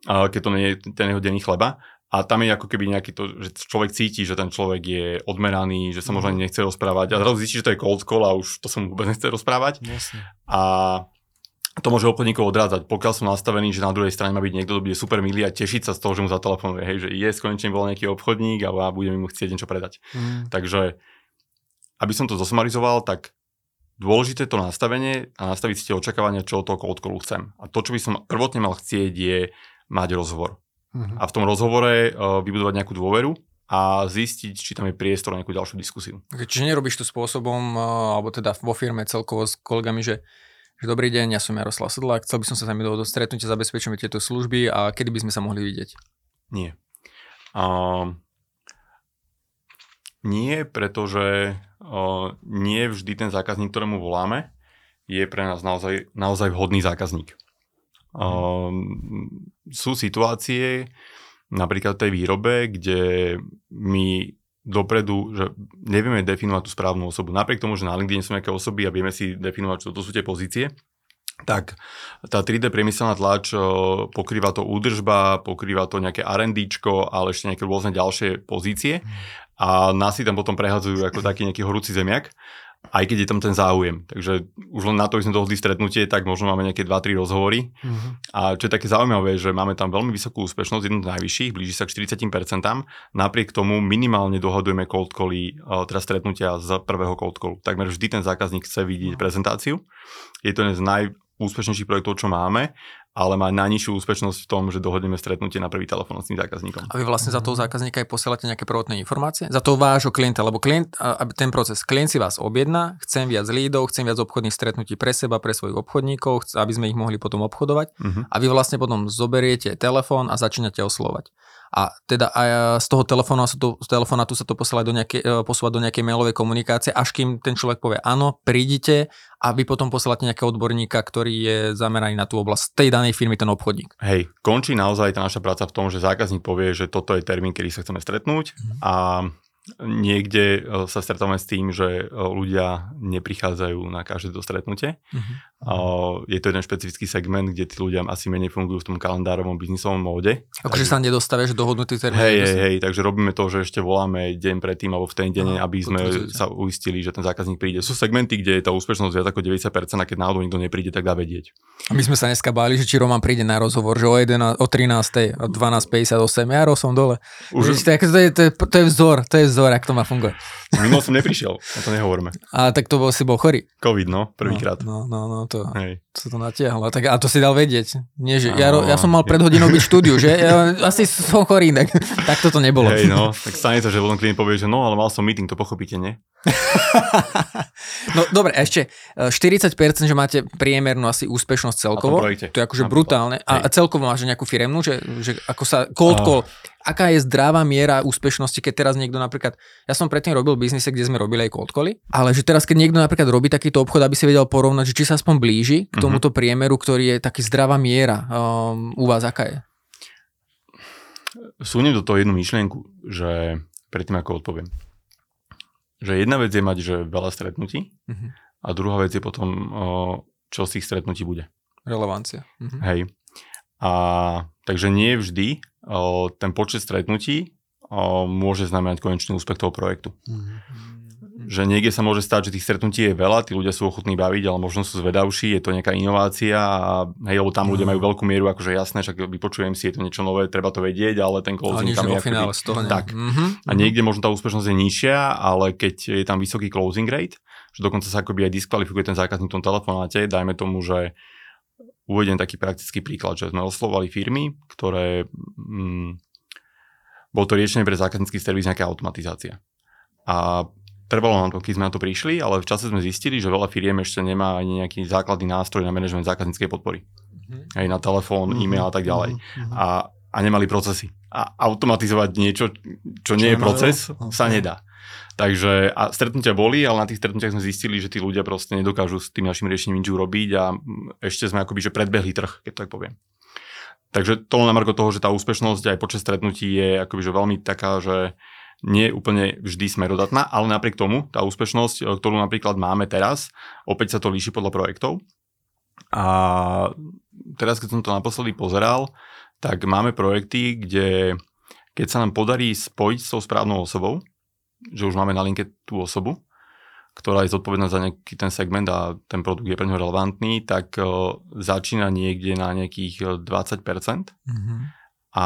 keď to nie je ten jeho denný chleba. A tam je ako keby nejaký to, že človek cíti, že ten človek je odmeraný, že sa možno ani nechce rozprávať a zrazu zistí, že to je cold call a už to sa mu vôbec nechce rozprávať. Jasne. A to môže obchodníkov odrádzať, pokiaľ som nastavený, že na druhej strane má byť niekto, kto bude super milý a tešiť sa z toho, že mu zatelefonuje, hej, že je konečne bol nejaký obchodník a bude mi mu chcieť niečo predať. Mm. Takže, aby som to zosumarizoval, tak dôležité to nastavenie a nastaviť si tie očakávania, čo od toho callu chcem. A to, čo by som prvotne mal chcieť, je mať rozhovor uh-huh. a v tom rozhovore uh, vybudovať nejakú dôveru a zistiť, či tam je priestor na nejakú ďalšiu diskusiu. Čiže nerobíš to spôsobom, uh, alebo teda vo firme celkovo s kolegami, že že dobrý deň, ja som Jaroslav Sedlák, chcel by som sa tam do stretnutia, zabezpečíme tieto služby a kedy by sme sa mohli vidieť? Nie. Uh, nie, pretože uh, nie vždy ten zákazník, ktorému voláme, je pre nás naozaj, naozaj vhodný zákazník. Um, sú situácie, napríklad tej výrobe, kde my dopredu, že nevieme definovať tú správnu osobu. Napriek tomu, že na LinkedIn sú nejaké osoby a vieme si definovať, čo to sú tie pozície, tak tá 3D priemyselná tlač pokrýva to údržba, pokrýva to nejaké R&D, ale ešte nejaké rôzne ďalšie pozície. A nás si tam potom prehadzujú ako taký nejaký horúci zemiak aj keď je tam ten záujem. Takže už len na to, že sme dohodli stretnutie, tak možno máme nejaké 2-3 rozhovory. Uh-huh. A čo je také zaujímavé, že máme tam veľmi vysokú úspešnosť, jednu z najvyšších, blíži sa k 40%. Napriek tomu minimálne dohodujeme cold cally, teda stretnutia z prvého cold callu. Takmer vždy ten zákazník chce vidieť uh-huh. prezentáciu. Je to jeden z najúspešnejších projektov, čo máme ale má najnižšiu úspešnosť v tom, že dohodneme stretnutie na prvý telefón s tým zákazníkom. A vy vlastne za toho zákazníka aj posielate nejaké prvotné informácie? Za toho vášho klienta, lebo klient, aby ten proces, klient si vás objedná, chcem viac lídov, chcem viac obchodných stretnutí pre seba, pre svojich obchodníkov, aby sme ich mohli potom obchodovať. Uh-huh. A vy vlastne potom zoberiete telefón a začínate oslovať. A teda aj z toho telefonátu, to, z telefonátu sa to posiela do nejakej, e, posúva do nejakej mailovej komunikácie, až kým ten človek povie áno, prídite a vy potom posielate nejakého odborníka, ktorý je zameraný na tú oblasť tej danej firmy, ten obchodník. Hej, končí naozaj tá naša práca v tom, že zákazník povie, že toto je termín, kedy sa chceme stretnúť mm. a niekde e, sa stretávame s tým, že e, ľudia neprichádzajú na každé to stretnutie. Uh-huh. Je to jeden špecifický segment, kde tí ľudia asi menej fungujú v tom kalendárovom biznisovom móde. Akože sa nedostavieš dohodnutý termín. Hej, hej, hej, takže robíme to, že ešte voláme deň predtým alebo v ten deň, no, aby sme sa uistili, že ten zákazník príde. Sú segmenty, kde je tá úspešnosť viac ako 90% a keď náhodou nikto nepríde, tak dá vedieť. A my sme sa dneska báli, že či Roman príde na rozhovor, že o, 11, o 13. o 12.58, ja som dole. Už... to, je, to, je, to je vzor, to je vzor, ak to má fungovať. Minul som neprišiel, o to nehovorme. A tak to bol, si bol chorý. Covid, no, prvýkrát. No, no, no, no to... Hej. Co to natiahlo. Tak, a to si dal vedieť. Nie, že ja, ja som mal pred hodinou byť v štúdiu, že? Ja, asi som chorý, tak, [laughs] tak toto nebolo. Hej, no, tak stane sa, že potom klient povie, že no, ale mal som meeting, to pochopíte, nie? [laughs] No dobre, ešte e, 40%, že máte priemernú asi úspešnosť celkovo. To je akože brutálne. A, a celkovo máš nejakú firemnú, že, že ako sa cold call, aká je zdravá miera úspešnosti, keď teraz niekto napríklad, ja som predtým robil biznise, kde sme robili aj cold cally, ale že teraz keď niekto napríklad robí takýto obchod, aby si vedel porovnať, že či sa aspoň blíži Mhm. k tomuto priemeru, ktorý je taký zdravá miera. Um, u vás aká je? Súnim do toho jednu myšlienku, že predtým ako odpoviem. Že jedna vec je mať, že veľa stretnutí Mhm. a druhá vec je potom, čo z tých stretnutí bude. Relevancia. Mhm. Hej. A takže nie vždy o, ten počet stretnutí o, môže znamenať konečný úspech toho projektu. Že niekde sa môže stať, že tých stretnutí je veľa, tí ľudia sú ochotní baviť, ale možno sú zvedavší, je to nejaká inovácia a hej, lebo tam ľudia majú veľkú mieru, akože jasné, však vypočujem si, je to niečo nové, treba to vedieť, ale ten closing tam je finále z toho nie. tak. Mhm. A niekde možno tá úspešnosť je nižšia, ale keď je tam vysoký closing rate, že dokonca sa akoby aj diskvalifikuje ten zákazník v tom telefonáte, dajme tomu, že uvedem taký praktický príklad, že sme oslovovali firmy, ktoré... Mm, bol to riešenie pre zákaznícky servis nejaká automatizácia. A trvalo nám to, keď sme na to prišli, ale v čase sme zistili, že veľa firiem ešte nemá ani nejaký základný nástroj na manažment zákazníckej podpory. Mhm. Aj na telefón, Mhm. e-mail a tak ďalej. Mhm. A, a nemali procesy. A automatizovať niečo, čo nie je proces, Ok. sa nedá. Takže a stretnutia boli, ale na tých stretnutiach sme zistili, že tí ľudia proste nedokážu s tým našim riešením nič urobiť a ešte sme akoby že predbehli trh, keď to tak poviem. Takže to len na margo toho, že tá úspešnosť aj počas stretnutí je akoby že veľmi taká, že nie je úplne vždy smerodatná, ale napriek tomu tá úspešnosť, e, ktorú napríklad máme teraz, opäť sa to líši podľa projektov. A teraz, keď som to naposledy pozeral, tak máme projekty, kde keď sa nám podarí spojiť s tou správnou osobou, že už máme na linke tú osobu, ktorá je zodpovedná za nejaký ten segment a ten produkt je pre ňo relevantný, tak uh, začína niekde na nejakých e, 20% Mhm. a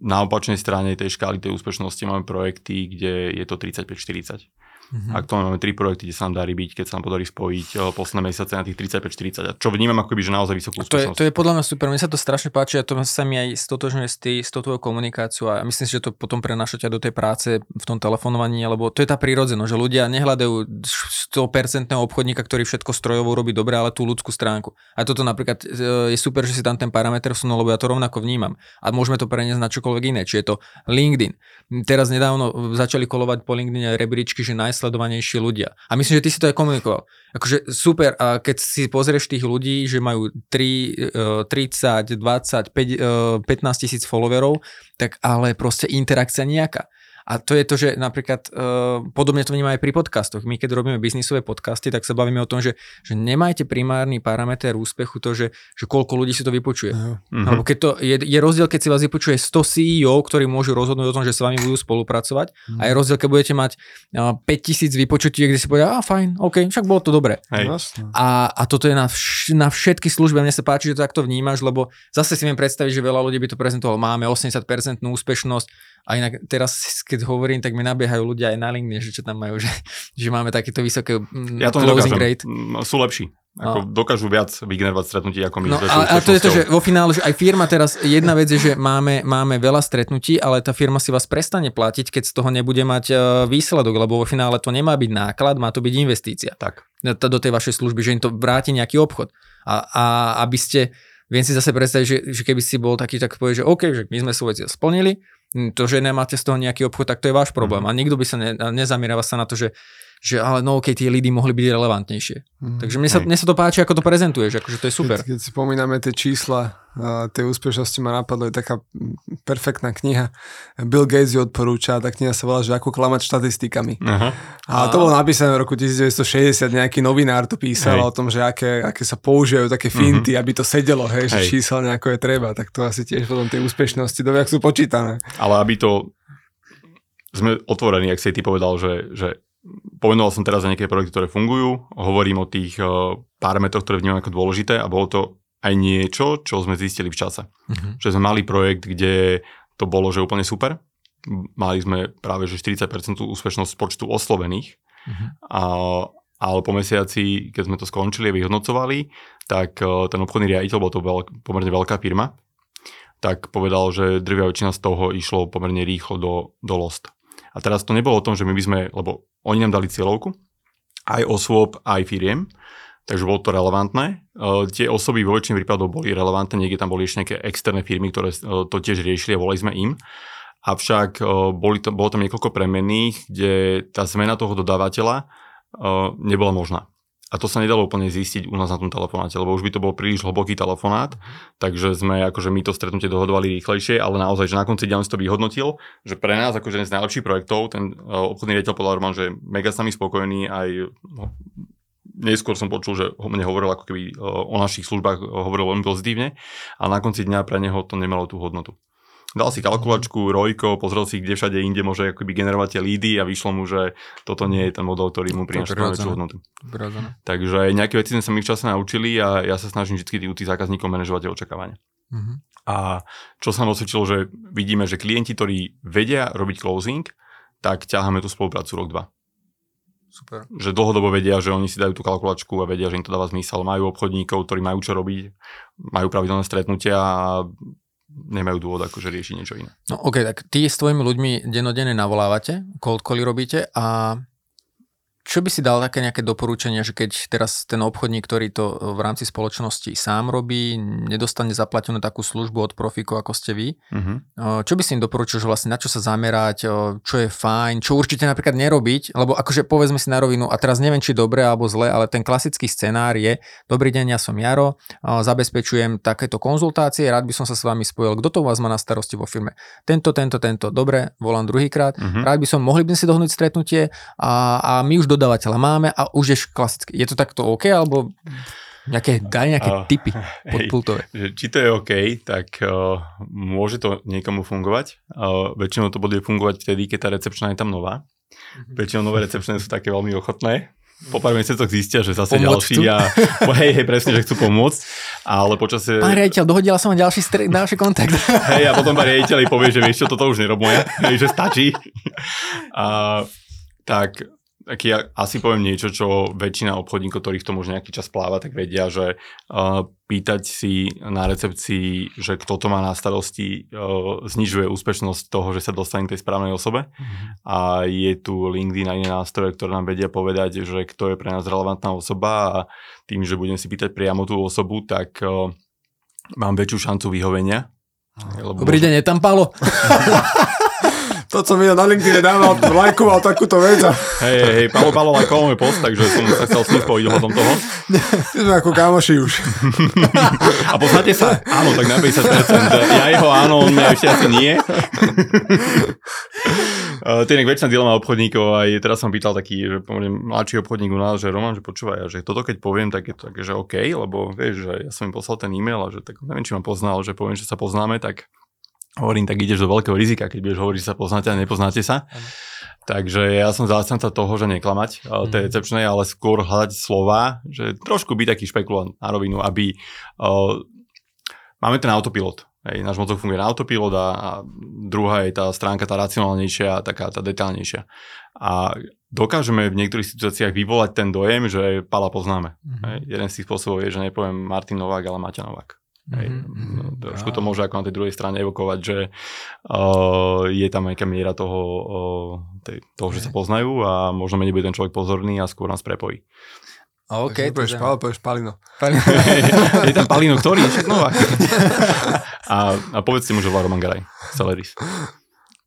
na opačnej strane tej škály tej úspešnosti máme projekty, kde je to 35-40. Mhm. Aktuálne máme tri projekty, kde sa nám darí byť, keď sa nám podarí spojiť eh, posledné mesiace na tých 35-40. A čo vnímam ako že naozaj vysokú To je, to je podľa mňa super, mne sa to strašne páči a to sa mi aj stotožňuje s, tý, s tou tvojou komunikáciou a myslím si, že to potom prenášate do tej práce v tom telefonovaní, lebo to je tá prírodzenosť, že ľudia nehľadajú 100% obchodníka, ktorý všetko strojovo robí dobre, ale tú ľudskú stránku. A toto napríklad e, je super, že si tam ten parameter vsunul, lebo ja to rovnako vnímam. A môžeme to preniesť na čokoľvek iné, či je to LinkedIn. Teraz nedávno začali kolovať po LinkedIn aj rebríčky, že najsledovanejší ľudia. A myslím, že ty si to aj komunikoval. Akože super, a keď si pozrieš tých ľudí, že majú 3, e, 30, 20, 5, e, 15 tisíc followerov, tak ale proste interakcia nejaká. A to je to, že napríklad uh, podobne to vnímam aj pri podcastoch. My keď robíme biznisové podcasty, tak sa bavíme o tom, že, že nemajte primárny parameter úspechu to, že, že koľko ľudí si to vypočuje. Jo. Mhm. Lebo keď to je, je rozdiel, keď si vás vypočuje 100 CEO, ktorí môžu rozhodnúť o tom, že s vami budú spolupracovať. A je rozdiel, keď budete mať uh, 5000 vypočutí, kde si povedia, a fajn, OK, však bolo to. Hej. Jasné. A, a toto je na, vš- na všetky služby. A mne sa páči, že to takto vnímaš, lebo zase si viem predstaviť, že veľa ľudí by to prezentovalo. Máme 80% úspešnosť. A inak teraz, keď hovorím, tak mi nabiehajú ľudia aj na LinkedIn, že čo tam majú, [laughs] že, že máme takéto vysoké mm, Ja to closing nedokážem. rate. Mm, Sú lepší. Ako dokážu viac vygenerovať stretnutí ako my. No s väčšou a, a to je to, že vo finále, že aj firma teraz, jedna vec je, že máme, máme veľa stretnutí, ale tá firma si vás prestane platiť, keď z toho nebude mať e, výsledok, lebo vo finále to nemá byť náklad, má to byť investícia Tak. do do tej vašej služby, že im to vráti nejaký obchod. A, a aby ste, viem si zase predstaviť, že, že keby si bol taký, tak povie, že OK, že my sme svoj cieľ splnili, to, že nemáte z toho nejaký obchod, tak to je váš problém. Mhm. A nikto by sa ne, nezamierava sa na to, že že ale no OK, tie lídy mohli byť relevantnejšie. Mhm. Takže mne sa, mne sa to páči, ako to prezentuješ, akože to je super. Keď, keď si pomíname tie čísla a tej úspešnosti ma napadlo, je taká mm, perfektná kniha. Bill Gates ju odporúča, tá kniha sa volá, že ako klamať štatistikami. Aha. A to bolo napísané v roku 1960, nejaký novinár to písal Hej. o tom, že aké, aké sa používajú také finty, aby to sedelo, hej, že Hej. číselne ako je treba, tak to asi tiež potom tie úspešnosti, do jak sú počítané. Ale aby to... Sme otvorení, ak si ty povedal, že, že pomenoval som teraz za nejaké projekty, ktoré fungujú, hovorím o tých uh, parametroch, ktoré vnímam ako dôležité a bolo to aj niečo, čo sme zistili v čase. Mhm. Že sme mali projekt, kde to bolo, že úplne super. Mali sme práve že 40% úspešnosť počtu oslovených Mhm. a, ale po mesiaci, keď sme to skončili a vyhodnocovali, tak uh, ten obchodný riaditeľ, bol to veľk, pomerne veľká firma, tak povedal, že drvia väčšina z toho išlo pomerne rýchlo do, do Lost. A teraz to nebolo o tom, že my by sme, lebo oni nám dali cieľovku, aj osôb, aj firiem, takže bolo to relevantné. Uh, tie osoby vo väčšine prípadov boli relevantné, niekde tam boli ešte nejaké externé firmy, ktoré uh, to tiež riešili a volali sme im. Avšak uh, boli to, bolo tam niekoľko premenných, kde tá zmena toho dodávateľa nebola možná. A to sa nedalo úplne zistiť u nás na tom telefonáte, lebo už by to bol príliš hlboký telefonát, takže sme akože my to stretnutie dohodovali rýchlejšie, ale naozaj, že na konci dňa to vyhodnotil, že pre nás akože jeden z najlepších projektov, ten uh, obchodný riaditeľ povedal Roman, že mega s nami spokojný, aj no, neskôr som počul, že ho mne hovoril ako keby uh, o našich službách uh, hovoril veľmi pozitívne, ale na konci dňa pre neho to nemalo tú hodnotu. Dal si kalkulačku, rojko, pozrel si, kde všade inde môže akoby generovať tie lídy a vyšlo mu, že toto nie je ten model, ktorý mu prináša najväčšiu hodnotu. Prirodzené. Takže nejaké veci sme sa my v čase naučili a ja sa snažím vždy u tých zákazníkov manažovať očakávania. Mhm. A čo sa nám osvedčilo, že vidíme, že klienti, ktorí vedia robiť closing, tak ťaháme tú spoluprácu rok, dva. Super. Že dlhodobo vedia, že oni si dajú tú kalkulačku a vedia, že im to dáva zmysel. Majú obchodníkov, ktorí majú čo robiť, majú pravidelné stretnutia a nemajú dôvod akože riešiť niečo iné. No ok, tak ty s tvojimi ľuďmi denodene navolávate, cold robíte a čo by si dal také nejaké doporučenia, že keď teraz ten obchodník, ktorý to v rámci spoločnosti sám robí, nedostane zaplatenú takú službu od profiku, ako ste vy, Uh-huh. čo by si im doporučil, že vlastne na čo sa zamerať, čo je fajn, čo určite napríklad nerobiť, lebo akože povedzme si na rovinu, a teraz neviem, či dobre alebo zle, ale ten klasický scenár je, dobrý deň, ja som Jaro, zabezpečujem takéto konzultácie, rád by som sa s vami spojil, kto to u vás má na starosti vo firme. Tento, tento, tento, dobre, volám druhýkrát, Uh-huh. rád by som, mohli by sme si dohnúť stretnutie a, a my už dodávateľa máme a už je klasicky. Je to takto OK, alebo nejaké, daj nejaké tipy [laughs] hej. podpultové. Že či to je OK, tak uh, môže to niekomu fungovať. Uh, väčšinou to bude fungovať vtedy, keď tá recepčná je tam nová. Väčšinou nové recepčné sú také veľmi ochotné. Po pár mesiacoch zistia, že zase Pomôcť ďalší chcú. a [laughs] hej, hej, presne, že chcú pomôcť, ale počasie... Pán riaditeľ, dohodila som vám ďalší, stre- ďalší kontakt. [laughs] Hej, a potom pán riaditeľ povie, že vieš čo, toto už nerob moja, hej, že stačí. A, tak, tak ja asi poviem niečo, čo väčšina obchodníkov, ktorých to možno nejaký čas pláva, tak vedia, že uh, pýtať si na recepcii, že kto to má na starosti, uh, znižuje úspešnosť toho, že sa dostane k tej správnej osobe. A je tu LinkedIn a iné nástroje, ktoré nám vedia povedať, že kto je pre nás relevantná osoba a tým, že budem si pýtať priamo tú osobu, tak uh, mám väčšiu šancu vyhovenia. Lebo Dobrý deň, je tam Palo? [laughs] To, co mi na LinkedIn dával, lajkoval takúto vec a Hej, hej, hej, Palo Palo lajkoval môj post, takže som sa chcel s ním spojiť ohľadom toho. my sme ako kamoši už. A poznáte sa? Áno, tak na 50%. Ja jeho áno, on mňa ešte asi nie. Uh, to je väčšina dilema obchodníkov, aj teraz som pýtal taký, že pomerne mladší obchodník u nás, že Roman, že počúvaj, že toto keď poviem, tak je to také, že OK, lebo vieš, že ja som im poslal ten e-mail a že tak neviem, či ma poznal, že poviem, že sa poznáme, tak hovorím, tak ideš do veľkého rizika, keď budeš hovoriť, že sa poznáte a nepoznáte sa. Takže ja som zástanca toho, že neklamať uh, tej Mhm. recepčnej, ale skôr hľadať slova, že trošku byť taký špekulant na rovinu, aby uh, máme ten autopilot. Hej, náš mozog funguje na autopilot a, a druhá je tá stránka tá racionálnejšia a taká tá detálnejšia. A dokážeme v niektorých situáciách vyvolať ten dojem, že Pala poznáme. Mhm. Hej, jeden z tých spôsobov je, že nepoviem Martin Novák, ale Maťa Novák. Hej, Mhm, mhm. no, trošku to môže ako na tej druhej strane evokovať, že uh, je tam nejaká miera toho, uh, tej, toho, že sa poznajú a možno menej bude ten človek pozorný a skôr nás prepojí. OK, povieš, je Palo, povieš Palino. [laughs] je tam Palino, ktorý? Však Novák. [laughs] a, a povedzte mu, že volá Roman Garaj. Celeris.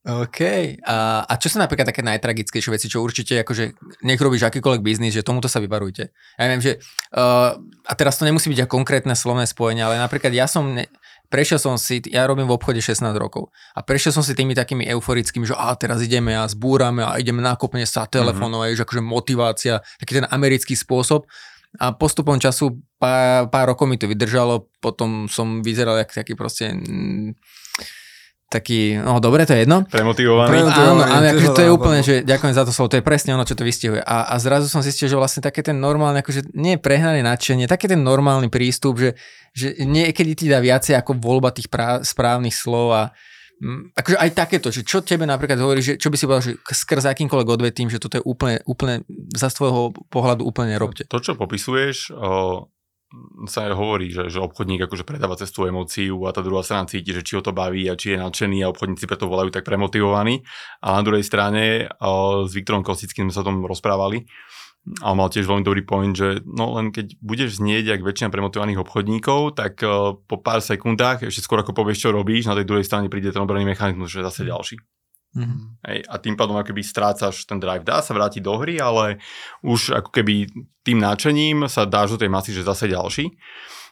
OK. A, a čo sú napríklad také najtragickejšie veci, čo určite akože nech robíš akýkoľvek biznis, že tomuto sa vyvarujte. Ja neviem, že uh, a teraz to nemusí byť konkrétne slovné spojenie, ale napríklad ja som, ne, prešiel som si, ja robím v obchode 16 rokov a prešiel som si tými takými euforickými, že a teraz ideme a zbúrame a ideme nakopne sa telefonovať, mm-hmm. že akože motivácia, taký ten americký spôsob. A postupom času pár, pár rokov mi to vydržalo, potom som vyzeral jak taký proste mm, taký, no dobre, to je jedno. Premotivovaný. Pre- Áno, Premotivovaný, áno, akože ho to je dám, úplne, že ďakujem za to slovo, to je presne ono, čo to vystihuje. A, a zrazu som zistil, že vlastne také ten normálny, akože nie prehnané nadšenie, taký ten normálny prístup, že, že niekedy ti dá viacej ako voľba tých prá- správnych slov a Mm, akože aj takéto, že čo tebe napríklad hovorí, že čo by si povedal, že skrz akýmkoľvek odvetím, že toto je úplne, úplne za svojho pohľadu úplne robte. To, čo popisuješ, o, sa hovorí, že, že obchodník akože predáva cez tú emóciu a tá druhá strana cíti, že či ho to baví a či je nadšený a obchodníci preto volajú tak premotivovaní. A na druhej strane o, s Viktorom Kostickým sme sa o tom rozprávali a mal tiež veľmi dobrý point, že no len keď budeš znieť jak väčšina premotivovaných obchodníkov, tak uh, po pár sekundách, ešte skôr ako povieš, čo robíš, na tej druhej strane príde ten obranný mechanizmus, že zase ďalší. Mm-hmm. Hej, a tým pádom ako keby strácaš ten drive. Dá sa vrátiť do hry, ale už ako keby tým náčením sa dáš do tej masy, že zase ďalší.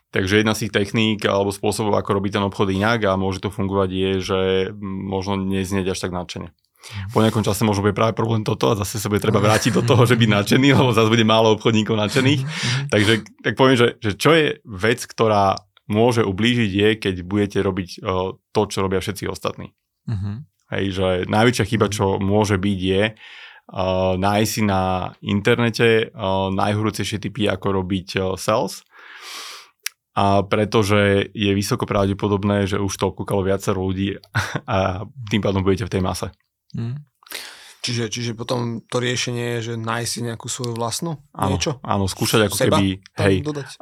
Takže jedna z tých techník alebo spôsobov, ako robiť ten obchod inak a môže to fungovať je, že možno neznieť až tak nadšene po nejakom čase možno bude práve problém toto a zase sa bude treba vrátiť do toho, že byť nadšený, [laughs] lebo zase bude málo obchodníkov nadšených. Takže tak poviem, že, že čo je vec, ktorá môže ublížiť je, keď budete robiť uh, to, čo robia všetci ostatní. Uh-huh. Hej, že najväčšia chyba, čo môže byť je uh, nájsť si na internete uh, najhorúcejšie typy, ako robiť uh, sales a pretože je vysoko pravdepodobné, že už to kúkalo viacero ľudí a tým pádom budete v tej mase. Mm. Čiže, čiže potom to riešenie je, že nájsť si nejakú svoju vlastnú áno, niečo? Áno, skúšať ako Seba keby, hej,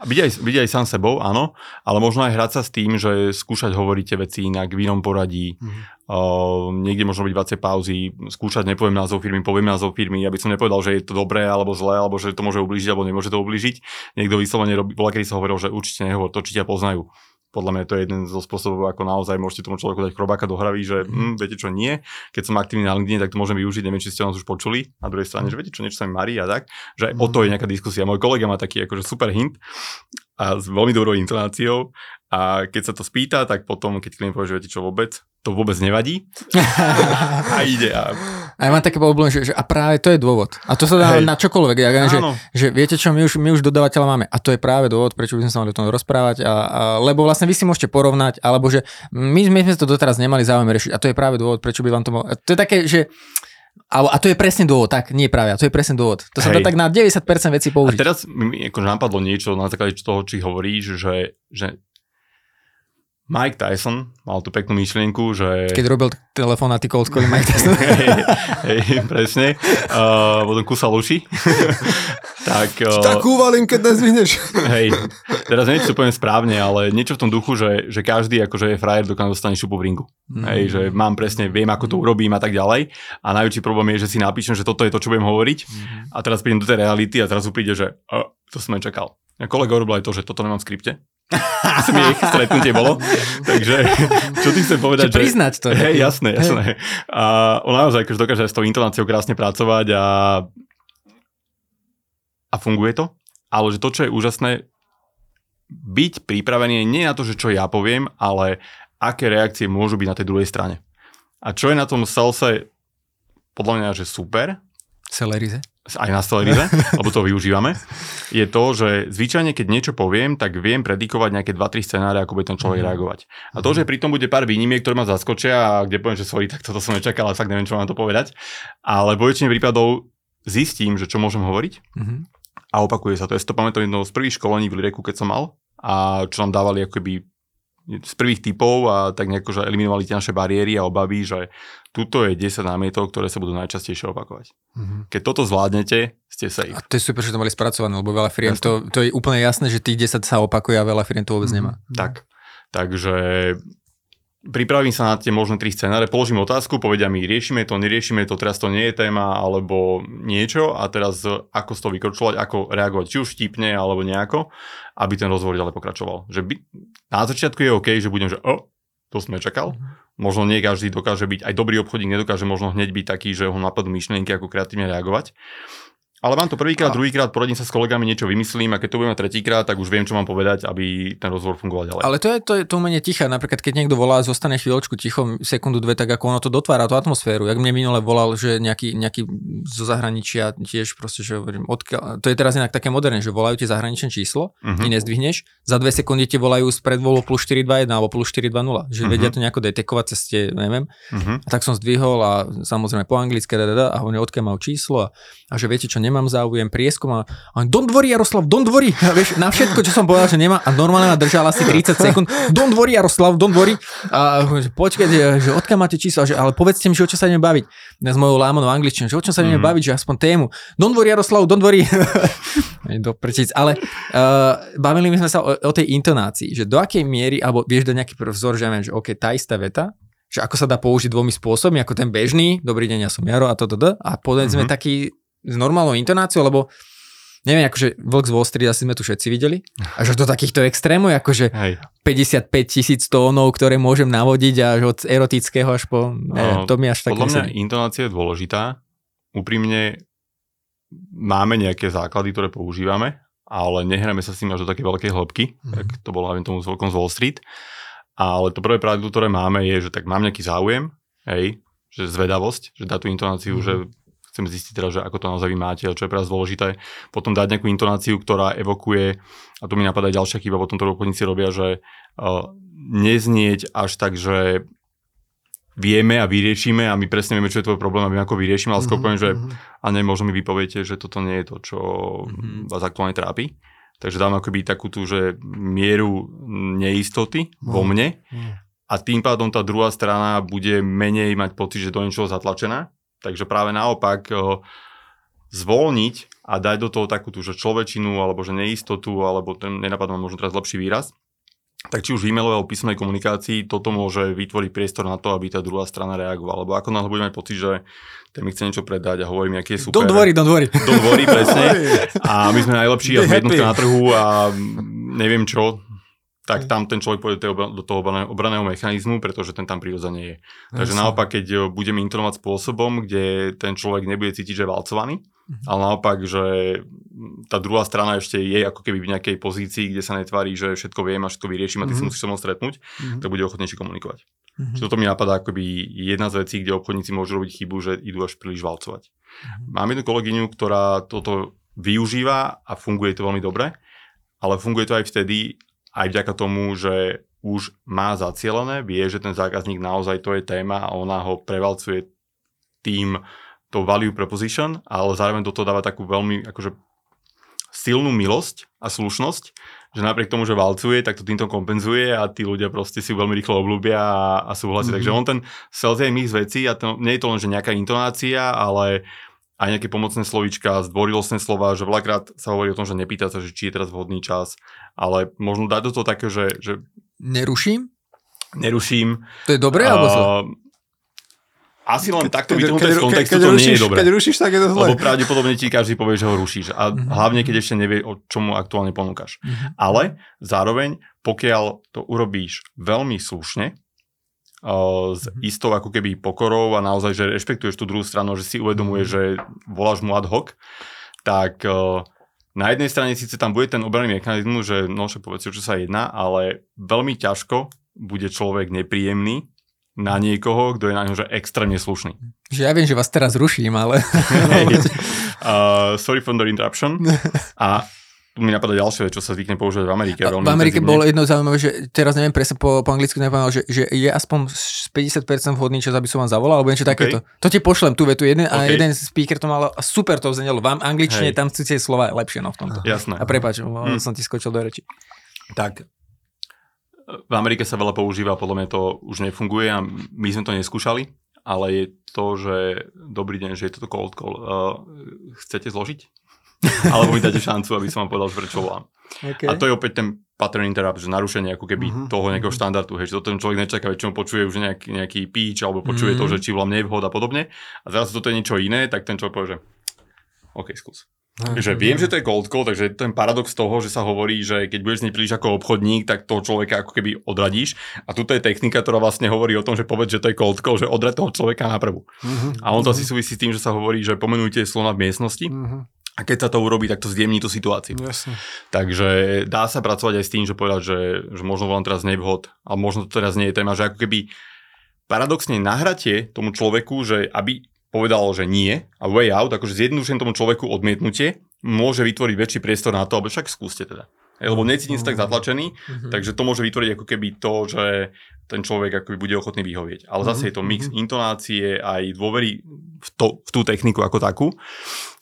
byť aj, byť aj sám sebou, áno, ale možno aj hrať sa s tým, že skúšať hovoriť tie veci inak, v inom poradí, mm-hmm. uh, niekde možno byť viacej pauzy, skúšať, nepoviem názov firmy, poviem názov firmy, aby som nepovedal, že je to dobré alebo zlé, alebo že to môže ublížiť, alebo nemôže to ublížiť. Niekto vyslovene robí, bola kedy sa hovoril, že určite nehovor to, či ťa poznajú podľa mňa to je jeden zo spôsobov, ako naozaj môžete tomu človeku dať chrobáka do hravy, že mm, viete čo, nie. Keď som aktívny na LinkedIn, tak to môžem využiť, neviem, či ste nás už počuli. Na druhej strane, že viete čo, niečo sa mi marí a tak. Že aj o to je nejaká diskusia. Môj kolega má taký akože super hint a s veľmi dobrou intonáciou a keď sa to spýta, tak potom, keď klient povie, že viete čo vôbec, to vôbec nevadí. [laughs] a ide. A... a ja mám také problém, že, že a práve to je dôvod. A to sa dá Hej. na čokoľvek. Ja, že, že viete čo, my už, my už dodávateľa máme. A to je práve dôvod, prečo by sme sa mali o tom rozprávať. A, a, lebo vlastne vy si môžete porovnať, alebo že my, my sme to doteraz nemali záujem riešiť. A to je práve dôvod, prečo by vám to mohlo... To je také, že a, a to je presne dôvod, tak, nie práve, a to je presne dôvod. To sa dá tak na 90% vecí použiť. A teraz mi ako napadlo niečo na základe toho, či hovoríš, že, že Mike Tyson mal tú peknú myšlienku, že... Keď robil telefonáty cold calling [laughs] Mike Tyson. hej, hej, presne. Uh, potom kúsal uši. [laughs] tak... Uh, tak uvalím, keď nezvihneš. [laughs] hej, teraz niečo úplne správne, ale niečo v tom duchu, že, že každý akože je frajer, dokáže dostane šupu v ringu. Mm. Hej, že mám presne, viem, ako to urobím a tak ďalej. A najväčší problém je, že si napíšem, že toto je to, čo budem hovoriť. Mm. A teraz prídem do tej reality a teraz príde, že uh, to som nečakal. A kolega urobil aj to, že toto nemám v skripte [laughs] smiech, stretnutie bolo. Takže, čo ty chcem povedať? Čo priznať to. Hej, jasné, jasné. Hey. A on naozaj akože dokáže s tou intonáciou krásne pracovať a, a funguje to. Ale že to, čo je úžasné, byť pripravený nie na to, že čo ja poviem, ale aké reakcie môžu byť na tej druhej strane. A čo je na tom salse podľa mňa, že super. Celerize aj na Stellarize, [laughs] lebo to využívame, je to, že zvyčajne, keď niečo poviem, tak viem predikovať nejaké 2-3 scenáre, ako bude ten človek mm-hmm. reagovať. A to, že pri tom bude pár výnimiek, ktoré ma zaskočia a kde poviem, že sorry, tak toto som nečakal, ale fakt neviem, čo mám to povedať. Ale vo väčšine prípadov zistím, že čo môžem hovoriť mm-hmm. a opakuje sa to. Ja si to pamätám jedno z prvých školení v Lireku, keď som mal a čo nám dávali akoby z prvých typov a tak nejako, že eliminovali tie naše bariéry a obavy, že tuto je 10 námietok, ktoré sa budú najčastejšie opakovať. Mm-hmm. Keď toto zvládnete, ste safe. A to je super, že to mali spracované, lebo veľa firiem, to, to je úplne jasné, že tých 10 sa opakuje a veľa firiem to vôbec mm-hmm. nemá. Tak, takže pripravím sa na tie možné tri scenáre, položím otázku, povedia mi, riešime to, neriešime to, teraz to nie je téma, alebo niečo a teraz ako z toho vykročovať, ako reagovať, či už vtipne, alebo nejako, aby ten rozhovor ďalej pokračoval. Že by, na začiatku je OK, že budem, že oh, to som nečakal. Mm-hmm. Možno nie každý dokáže byť, aj dobrý obchodník nedokáže možno hneď byť taký, že ho napadnú myšlienky, ako kreatívne reagovať. Ale mám to prvýkrát, druhýkrát, poradím sa s kolegami, niečo vymyslím a keď to budeme tretíkrát, tak už viem, čo mám povedať, aby ten rozhovor fungoval ďalej. Ale to je to, je to umenie ticha. Napríklad, keď niekto volá, zostane chvíľočku ticho, sekundu, dve, tak ako ono to dotvára tú atmosféru. Jak mne minule volal, že nejaký, nejaký zo zahraničia tiež proste, že hovorím, odkiaľ, to je teraz inak také moderné, že volajú ti zahraničné číslo, uh-huh. ty nezdvihneš, za dve sekundy ti volajú z predvolu plus 421 alebo plus 420, že uh-huh. vedia to nejako detekovať cez tie, neviem. Uh-huh. A tak som zdvihol a samozrejme po anglicky a hovorím, odkiaľ mal číslo a, a že viete čo, nemám nemám záujem, prieskum a, a don't worry Jaroslav, don't worry, a [laughs] vieš, na všetko, čo som povedal, že nemá a normálne ma držal asi 30 sekúnd, don't worry Jaroslav, don't worry a že počkajte, že odkiaľ máte čísla, že ale povedzte mi, že o čo sa ideme baviť. Ja s mojou lámanou angličtinou, že o čom sa ideme mm. baviť, že aspoň tému. Don't worry Jaroslav, don't worry. [laughs] do prečic, ale uh, bavili sme sa o, o, tej intonácii, že do akej miery, alebo vieš do nejaký vzor, že, že OK, tá istá veta, že ako sa dá použiť dvomi spôsobmi, ako ten bežný, dobrý deň, ja som Jaro a toto, to, a povedzme mm-hmm. taký s normálnou intonáciou, lebo neviem, akože Vlk z Wall Street asi sme tu všetci videli, až do takýchto extrémov, akože Hej. 55 tisíc tónov, ktoré môžem navodiť až od erotického až po, neviem, no, to mi až tak Podľa mňa intonácia je dôležitá, úprimne máme nejaké základy, ktoré používame, ale nehráme sa s tým až do také veľkej hĺbky, mm-hmm. tak to bolo aj tomu s Vlkom z Wall Street. Ale to prvé pravidlo, ktoré máme, je, že tak mám nejaký záujem, hej, že zvedavosť, že dá tú intonáciu, mm-hmm. že chcem zistiť teda, že ako to naozaj vy máte čo je pre vás dôležité. Potom dať nejakú intonáciu, ktorá evokuje, a tu mi napadá ďalšia chyba, potom to obchodníci robia, že uh, neznieť až tak, že vieme a vyriešime a my presne vieme, čo je tvoj problém a my ako vyriešime, ale skôr mm-hmm. poviem, že mhm. a ne, možno mi vypoviete, že toto nie je to, čo mm-hmm. vás aktuálne trápi. Takže dám akoby takú tú, že mieru neistoty no. vo mne no. a tým pádom tá druhá strana bude menej mať pocit, že do niečoho zatlačená. Takže práve naopak zvolniť a dať do toho takú tú, že človečinu alebo že neistotu, alebo ten nenapadá možno teraz lepší výraz, tak či už v e-mailovej alebo písomnej komunikácii toto môže vytvoriť priestor na to, aby tá druhá strana reagovala. Lebo ako náhle budeme mať pocit, že ten mi chce niečo predať a hovorí mi, aký je super. Don't worry, don't worry. Don't worry, presne. [laughs] a my sme najlepší a sme jednotka na trhu a neviem čo, tak tam ten človek pôjde do toho obraného mechanizmu, pretože ten tam prirodzene je. Takže Jasne. naopak, keď budeme intonovať spôsobom, kde ten človek nebude cítiť, že je valcovaný, mm-hmm. ale naopak, že tá druhá strana ešte je ako keby v nejakej pozícii, kde sa netvári, že všetko viem a všetko vyriešim a ty mm-hmm. si mhm. musíš so mnou stretnúť, mm-hmm. tak bude ochotnejšie komunikovať. Mm-hmm. Čiže toto mi napadá akoby jedna z vecí, kde obchodníci môžu robiť chybu, že idú až príliš valcovať. Mm-hmm. Mám jednu kolegyňu, ktorá toto využíva a funguje to veľmi dobre, ale funguje to aj vtedy, aj vďaka tomu, že už má zacielené, vie, že ten zákazník naozaj to je téma a ona ho prevalcuje tým to value proposition, ale zároveň do toho dáva takú veľmi akože silnú milosť a slušnosť, že napriek tomu, že valcuje, tak to týmto kompenzuje a tí ľudia proste si veľmi rýchlo obľúbia a, a súhlasia. Mm-hmm. Takže on ten sales je mix vecí a to, nie je to len, že nejaká intonácia, ale aj nejaké pomocné slovíčka, zdvorilostné slova, že veľakrát sa hovorí o tom, že nepýta sa, že či je teraz vhodný čas, ale možno dať do toho také, že... že Neruším? Neruším. To je dobré uh, alebo zle? Asi len takto vytrhnuté z kontextu to rušíš, nie je dobré. Keď rušíš, tak je to zle. Lebo pravdepodobne ti každý povie, že ho rušíš. A uh-huh. hlavne, keď ešte nevie, o čomu aktuálne ponúkaš. Uh-huh. Ale zároveň, pokiaľ to urobíš veľmi slušne, s mhm. istou ako keby pokorou a naozaj, že rešpektuješ tú druhú stranu, že si uvedomuje, mhm. že voláš mu ad hoc, tak na jednej strane síce tam bude ten obranný mechanizmus, že no však povedz, čo sa jedná, ale veľmi ťažko bude človek nepríjemný na niekoho, kto je na ňo že extrémne slušný. Že ja viem, že vás teraz ruším, ale... [laughs] uh, sorry for the interruption. [laughs] A tu mi napadá ďalšie, čo sa zvykne používať v Amerike. v Amerike bolo jedno zaujímavé, že teraz neviem presne po, po anglicky, neviem, že, že je aspoň 50% vhodný čas, aby som vám zavolal, alebo niečo okay. takéto. To ti pošlem, tu vetu jeden, okay. a jeden speaker to mal super to vznelo. V angličtine Hej. tam cítie slova lepšie no, v tomto. Jasné. A prepáč, hm. som ti skočil do reči. Tak, v Amerike sa veľa používa, podľa mňa to už nefunguje a my sme to neskúšali, ale je to, že dobrý deň, že je toto cold call. Uh, chcete zložiť? [laughs] alebo mi dáte šancu, aby som vám povedal, prečo volám. Okay. A to je opäť ten pattern interrupt, že narušenie ako keby uh-huh. toho nejakého mhm. štandardu, hej, že to ten človek nečaká, väčšinou počuje už nejaký, nejaký píč, alebo počuje uh-huh. to, že či volám nevhod a podobne. A zrazu toto je niečo iné, tak ten človek povie, že OK, skús. Takže viem, že to je cold call, takže ten paradox toho, že sa hovorí, že keď budeš z príliš ako obchodník, tak toho človeka ako keby odradíš. A tuto je technika, ktorá vlastne hovorí o tom, že povedz, že to je cold call, že odrad toho človeka na prvú. Uh-huh. A on to uh-huh. asi súvisí s tým, že sa hovorí, že pomenujte slona v miestnosti. Uh-huh. A keď sa to urobí, tak to zjemní tú situáciu. Jasne. Takže dá sa pracovať aj s tým, že povedať, že, že možno vám teraz nevhod, a možno to teraz nie je téma, že ako keby paradoxne nahratie tomu človeku, že aby povedal, že nie a way out, akože zjednodušením tomu človeku odmietnutie, môže vytvoriť väčší priestor na to, aby však skúste teda. Lebo necítim sa tak zatlačený, mm-hmm. takže to môže vytvoriť ako keby to, že ten človek ako bude ochotný vyhovieť. Ale zase je to mix mm-hmm. intonácie aj dôvery v, to, v tú techniku ako takú.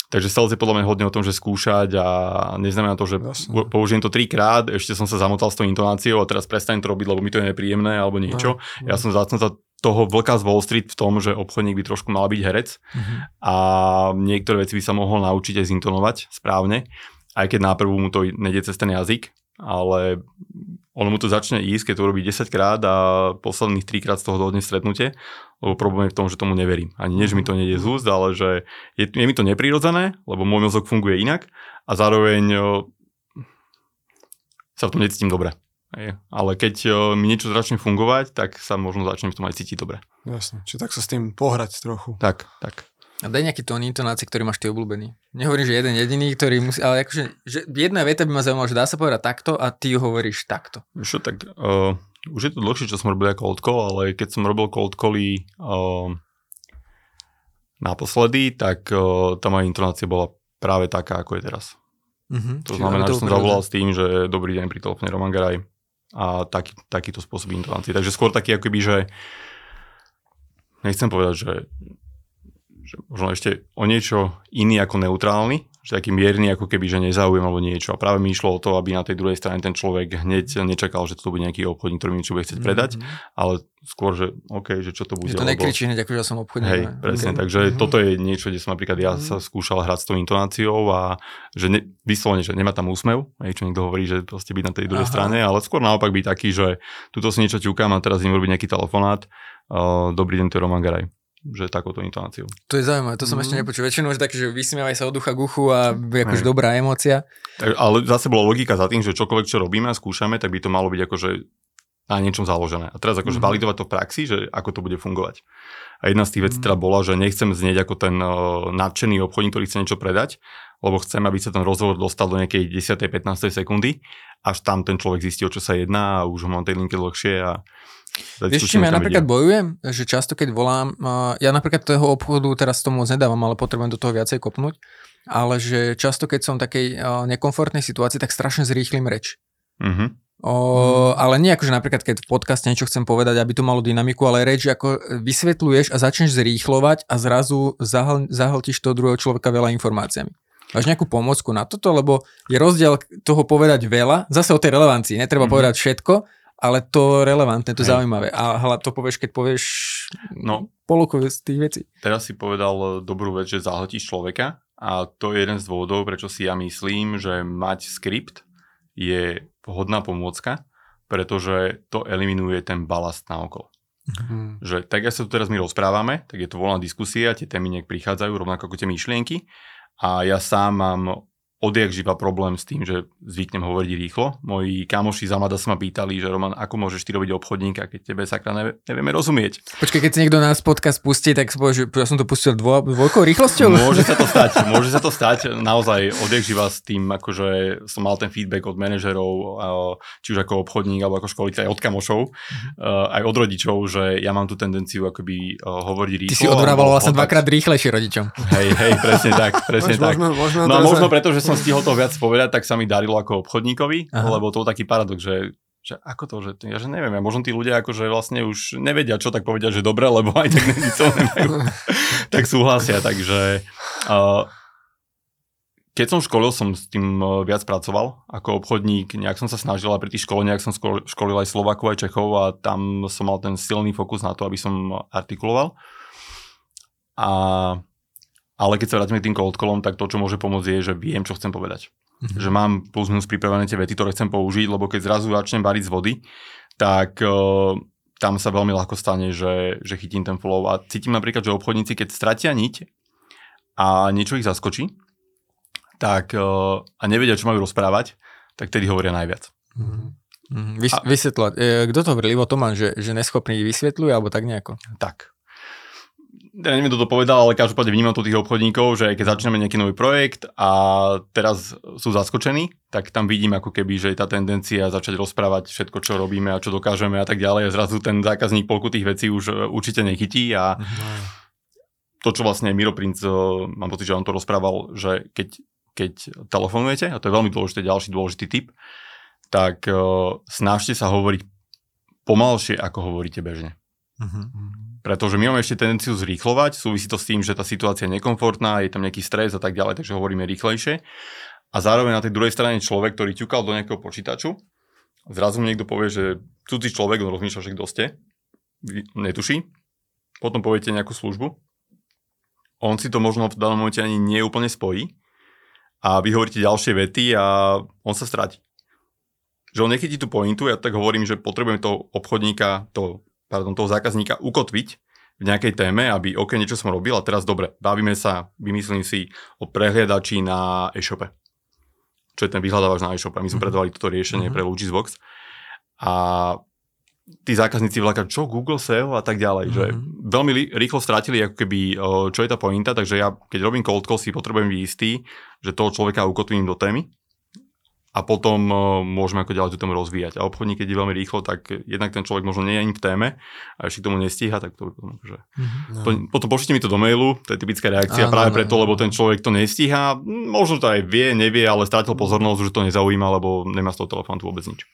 Takže sales je podľa mňa hodne o tom, že skúšať a neznamená to, že Jasne. použijem to trikrát, ešte som sa zamotal s tou intonáciou a teraz prestanem to robiť, lebo mi to je nepríjemné alebo niečo. No, Ja som zácnota toho vlka z Wall Street v tom, že obchodník by trošku mal byť herec Mhm. a niektoré veci by sa mohol naučiť aj zintonovať správne, aj keď náprvu mu to nejde cez ten jazyk, ale ono mu to začne ísť, keď to urobí 10 krát a posledných 3 krát z toho dohodne stretnutie, lebo problém je v tom, že tomu neverím. Ani nie, že mi to nejde z úst, ale že je, je mi to neprirodzené, lebo môj mozog funguje inak a zároveň o, sa v tom necítim dobre. Hej. Ale keď o, mi niečo začne fungovať, tak sa možno začnem v tom aj cítiť dobre. Jasne. Čiže tak sa s tým pohrať trochu. Tak, tak. A daj nejaký tón intonácie, ktorý máš ty obľúbený. Nehovorím, že jeden jediný, ktorý musí, ale akože, že jedna veta by ma zaujímala, že dá sa povedať takto a ty ju hovoríš takto. Čo, tak uh, už je to dlhšie, čo som robil cold call, ale keď som robil cold cally uh, naposledy, tak uh, tá moja intonácia bola práve taká, ako je teraz. Mhm. To Čiže znamená, aby že som zavolal s tým, že dobrý deň pri telefóne Roman Garaj a taký, takýto spôsob intonácie. Takže skôr taký akoby, že nechcem povedať, že, že možno ešte o niečo iný ako neutrálny, že taký mierny ako keby, že nezáujem alebo niečo. A práve mi išlo o to, aby na tej druhej strane ten človek hneď nečakal, že to bude nejaký obchodník, ktorý mi niečo bude chcieť predať, Mhm. ale skôr, že OK, že čo to bude. Že to nekričí hneď, akože ja som obchodník. Hej, ne? presne, Ok. takže Mhm. toto je niečo, kde som napríklad ja Mhm. sa skúšal hrať s tou intonáciou a že ne, vyslovene, že nemá tam úsmev, hej, čo niekto hovorí, že proste byť na tej druhej Aha. strane, ale skôr naopak byť taký, že tuto si niečo ťukám a teraz im robiť nejaký telefonát, uh, dobrý deň, to je Roman Garaj že takouto intonáciou. To je zaujímavé, to som Mhm. ešte nepočul. Väčšinou je také, že vysmievaj sa od ducha k uchu a je akože Hej. dobrá emócia. Tak, ale zase bola logika za tým, že čokoľvek, čo robíme a skúšame, tak by to malo byť akože na niečom založené. A teraz akože Mhm. validovať to v praxi, že ako to bude fungovať. A jedna z tých vecí Mhm. teda bola, že nechcem znieť ako ten uh, nadšený obchodník, ktorý chce niečo predať, lebo chcem, aby sa ten rozhovor dostal do nejakej 10-15 sekundy, až tam ten človek zistí, o čo sa jedná a už ho mám tej linke dlhšie a Vieš, čím ja napríklad bojujem? Že často, keď volám, ja napríklad toho obchodu teraz tomu moc nedávam, ale potrebujem do toho viacej kopnúť, ale že často, keď som v takej nekomfortnej situácii, tak strašne zrýchlim reč. Uh-huh. O, ale nie ako, že napríklad, keď v podcaste niečo chcem povedať, aby to malo dynamiku, ale reč, ako vysvetľuješ a začneš zrýchlovať a zrazu zahl, zahltíš toho druhého človeka veľa informáciami. Máš nejakú pomocku na toto, lebo je rozdiel toho povedať veľa, zase o tej relevancii, netreba Mhm. mm-hmm. povedať všetko, ale to relevantné, to Hej. zaujímavé. A hla, to povieš, keď povieš No. polku z tých vecí. Teraz si povedal dobrú vec, že zahltíš človeka a to je jeden z dôvodov, prečo si ja myslím, že mať skript je vhodná pomôcka, pretože to eliminuje ten balast na okolo. Hmm. Že tak, ako sa tu teraz my rozprávame, tak je to voľná diskusia, tie témy nejak prichádzajú, rovnako ako tie myšlienky a ja sám mám odjak živa problém s tým, že zvyknem hovoriť rýchlo. Moji kamoši za mladá sa ma pýtali, že Roman, ako môžeš ty robiť obchodníka, keď tebe sakra nevie, nevieme rozumieť. Počkaj, keď si niekto nás podcast pustí, tak si povie, že ja som to pustil dvo, dvojkou rýchlosťou. Môže sa to stať, [laughs] môže sa to stať. Naozaj odjak živa s tým, akože som mal ten feedback od manažerov, či už ako obchodník, alebo ako školiteľ, aj od kamošov, aj od rodičov, že ja mám tú tendenciu akoby hovoriť rýchlo. Ty si odvrával vlastne dvakrát rýchlejšie rodičom. Hej, hej, presne tak, [laughs] presne Môžeme- tak. môžeme- môžeme No možno preto, že som stihol toho viac povedať, tak sa mi darilo ako obchodníkovi, Aha. lebo to bol taký paradox, že že ako to, že ja že neviem, ja možno tí ľudia akože vlastne už nevedia, čo tak povedať, že dobre, lebo aj tak to nemajú, [laughs] tak súhlasia, takže uh, keď som školil, som s tým uh, viac pracoval ako obchodník, nejak som sa snažil a pri tých školeniach som škol- školil aj Slovakov, aj Čechov a tam som mal ten silný fokus na to, aby som artikuloval. A, ale keď sa vrátime k tým cold callom, tak to, čo môže pomôcť, je, že viem, čo chcem povedať. Mhm. Že mám plus minus pripravené tie vety, ktoré chcem použiť, lebo keď zrazu začnem variť z vody, tak uh, tam sa veľmi ľahko stane, že, že chytím ten flow a cítim napríklad, že obchodníci, keď stratia niť a niečo ich zaskočí, tak uh, a nevedia, čo majú rozprávať, tak tedy hovoria najviac. Mhm. Vys- A- vysvetľovať. E, kto to hovorí? Ivo Toman, že, že neschopný vysvetľuje, alebo tak nejako. Tak. Ja neviem, kto to povedal, ale každopádne vnímam tu tých obchodníkov, že keď začneme nejaký nový projekt a teraz sú zaskočení, tak tam vidím ako keby, že je tá tendencia začať rozprávať všetko, čo robíme a čo dokážeme a tak ďalej a zrazu ten zákazník polku tých vecí už e, určite nechytí a to, čo vlastne Miro Princ, e, mám pocit, že on to rozprával, že keď, keď telefonujete, a to je veľmi dôležitý, ďalší dôležitý tip, tak uh, snažte sa hovoriť pomalšie, ako hovoríte bežne. Mhm. Pretože my máme ešte tendenciu zrýchlovať, súvisí to s tým, že tá situácia je nekomfortná, je tam nejaký stres a tak ďalej, takže hovoríme rýchlejšie. A zároveň na tej druhej strane človek, ktorý ťukal do nejakého počítaču, zrazu mu niekto povie, že cudzí človek, on rozmýšľa, že kto ste, netuší, potom poviete nejakú službu, on si to možno v danom momente ani nie úplne spojí. A vy hovoríte ďalšie vety a on sa stráti. Že on nechytí tú pointu, ja tak hovorím, že potrebujem toho obchodníka, toho, pardon, toho zákazníka ukotviť v nejakej téme, aby OK, niečo som robil a teraz dobre, bavíme sa, vymyslím si o prehliadači na e-shope čo je ten vyhľadávač na e-shop. A my sme mhm. predávali toto riešenie mm-hmm. pre Logisbox. A tí zákazníci vlaka, čo Google SEO a tak ďalej, mm-hmm. že mhm. veľmi rýchlo strátili ako keby, čo je tá pointa, takže ja keď robím cold call si potrebujem byť istý, že toho človeka ukotvím do témy a potom uh, môžeme ako ďalej tú tému rozvíjať. A obchodník, keď je veľmi rýchlo, tak jednak ten človek možno nie je ani v téme a ešte k tomu nestíha, tak to potom akože... Mm-hmm. To, potom pošlite mi to do mailu, to je typická reakcia, Áno, práve no, preto, lebo ten človek to nestíha, možno to aj vie, nevie, ale strátil pozornosť, že to nezaujíma, lebo nemá z toho telefónu vôbec nič.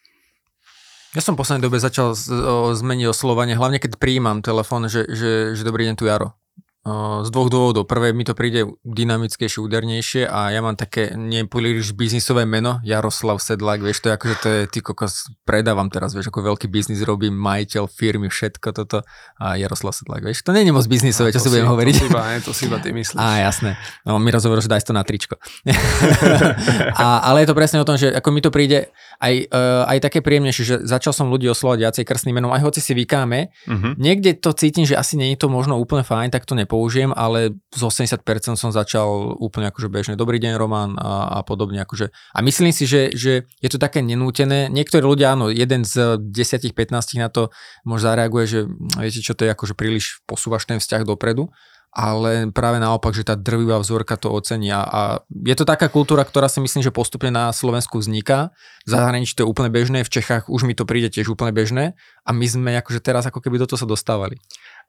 Ja som v poslednej dobe začal z, o, zmeniť oslovanie, hlavne keď prijímam telefón, že, že, že dobrý deň tu Jaro. Z dvoch dôvodov. Prvé, mi to príde dynamickejšie, údernejšie a ja mám také nepríliš biznisové meno, Jaroslav Sedlák, vieš, to je akože to je, ty kokos, predávam teraz, vieš, ako veľký biznis robím, majiteľ firmy, všetko toto a Jaroslav Sedlák, vieš, to nie je moc biznisové, čo si budem hovoriť. To si iba, to si iba ty [laughs] myslíš. Á, jasné. No, mi rozhovor, že daj to na tričko. [laughs] a, ale je to presne o tom, že ako mi to príde aj, uh, aj také príjemnejšie, že začal som ľudí oslovať viacej krstným menom, aj hoci si vykáme, uh-huh. niekde to cítim, že asi nie je to možno úplne fajn, tak to nepoužijem, ale z 80% som začal úplne akože bežne dobrý deň Roman a, a podobne. Akože. A myslím si, že, že je to také nenútené. Niektorí ľudia, áno, jeden z 10-15 na to možno zareaguje, že viete čo, to je akože príliš posúvaš ten vzťah dopredu ale práve naopak, že tá drvivá vzorka to ocenia a je to taká kultúra, ktorá si myslím, že postupne na Slovensku vzniká. V zahraničí to je úplne bežné, v Čechách už mi to príde tiež úplne bežné a my sme akože teraz ako keby do toho sa dostávali.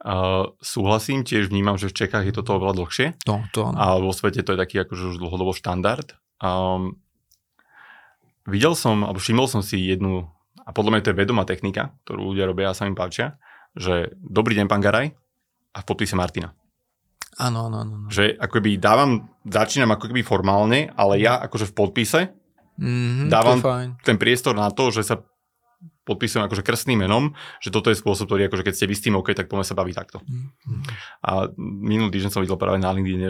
Uh, súhlasím, tiež vnímam, že v Čechách je toto oveľa dlhšie. To, to A vo svete to je taký akože už dlhodobo štandard. Um, videl som, alebo všimol som si jednu, a podľa mňa to je vedomá technika, ktorú ľudia robia a sa mi páčia, že dobrý deň, pán Garaj, a v podpise Martina. Áno, áno, áno. Že akoby dávam, začínam ako keby formálne, ale ja akože v podpise mm-hmm, dávam ten priestor na to, že sa podpisujem akože krstným menom, že toto je spôsob, ktorý akože keď ste vy s tým OK, tak poďme sa baviť takto. Mm-hmm. A minulý týždeň som videl práve na LinkedIn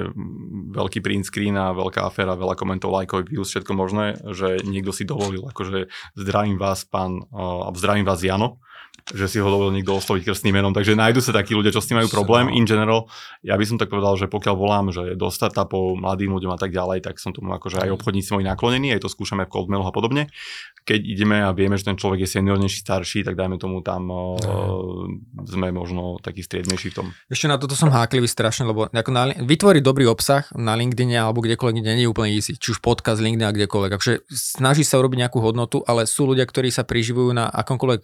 veľký print screen a veľká aféra, veľa komentov, lajkov, views, všetko možné, že niekto si dovolil, akože zdravím vás pán, uh, zdravím vás Jano, že si ho dovolil niekto osloviť krstným menom. Takže nájdu sa takí ľudia, čo s tým majú problém. In general, ja by som tak povedal, že pokiaľ volám, že do startupov, mladým ľuďom a tak ďalej, tak som tomu akože aj obchodníci moji naklonení, aj to skúšame v cold mailu a podobne. Keď ideme a vieme, že ten človek je seniornejší, starší, tak dajme tomu tam uh, sme možno taký striednejší v tom. Ešte na toto som háklivý strašne, lebo ako na, vytvoriť dobrý obsah na LinkedIn alebo kdekoľvek nie je úplne easy. Či už podcast LinkedIn a kdekoľvek. Akože snaží sa urobiť nejakú hodnotu, ale sú ľudia, ktorí sa priživujú na akomkoľvek.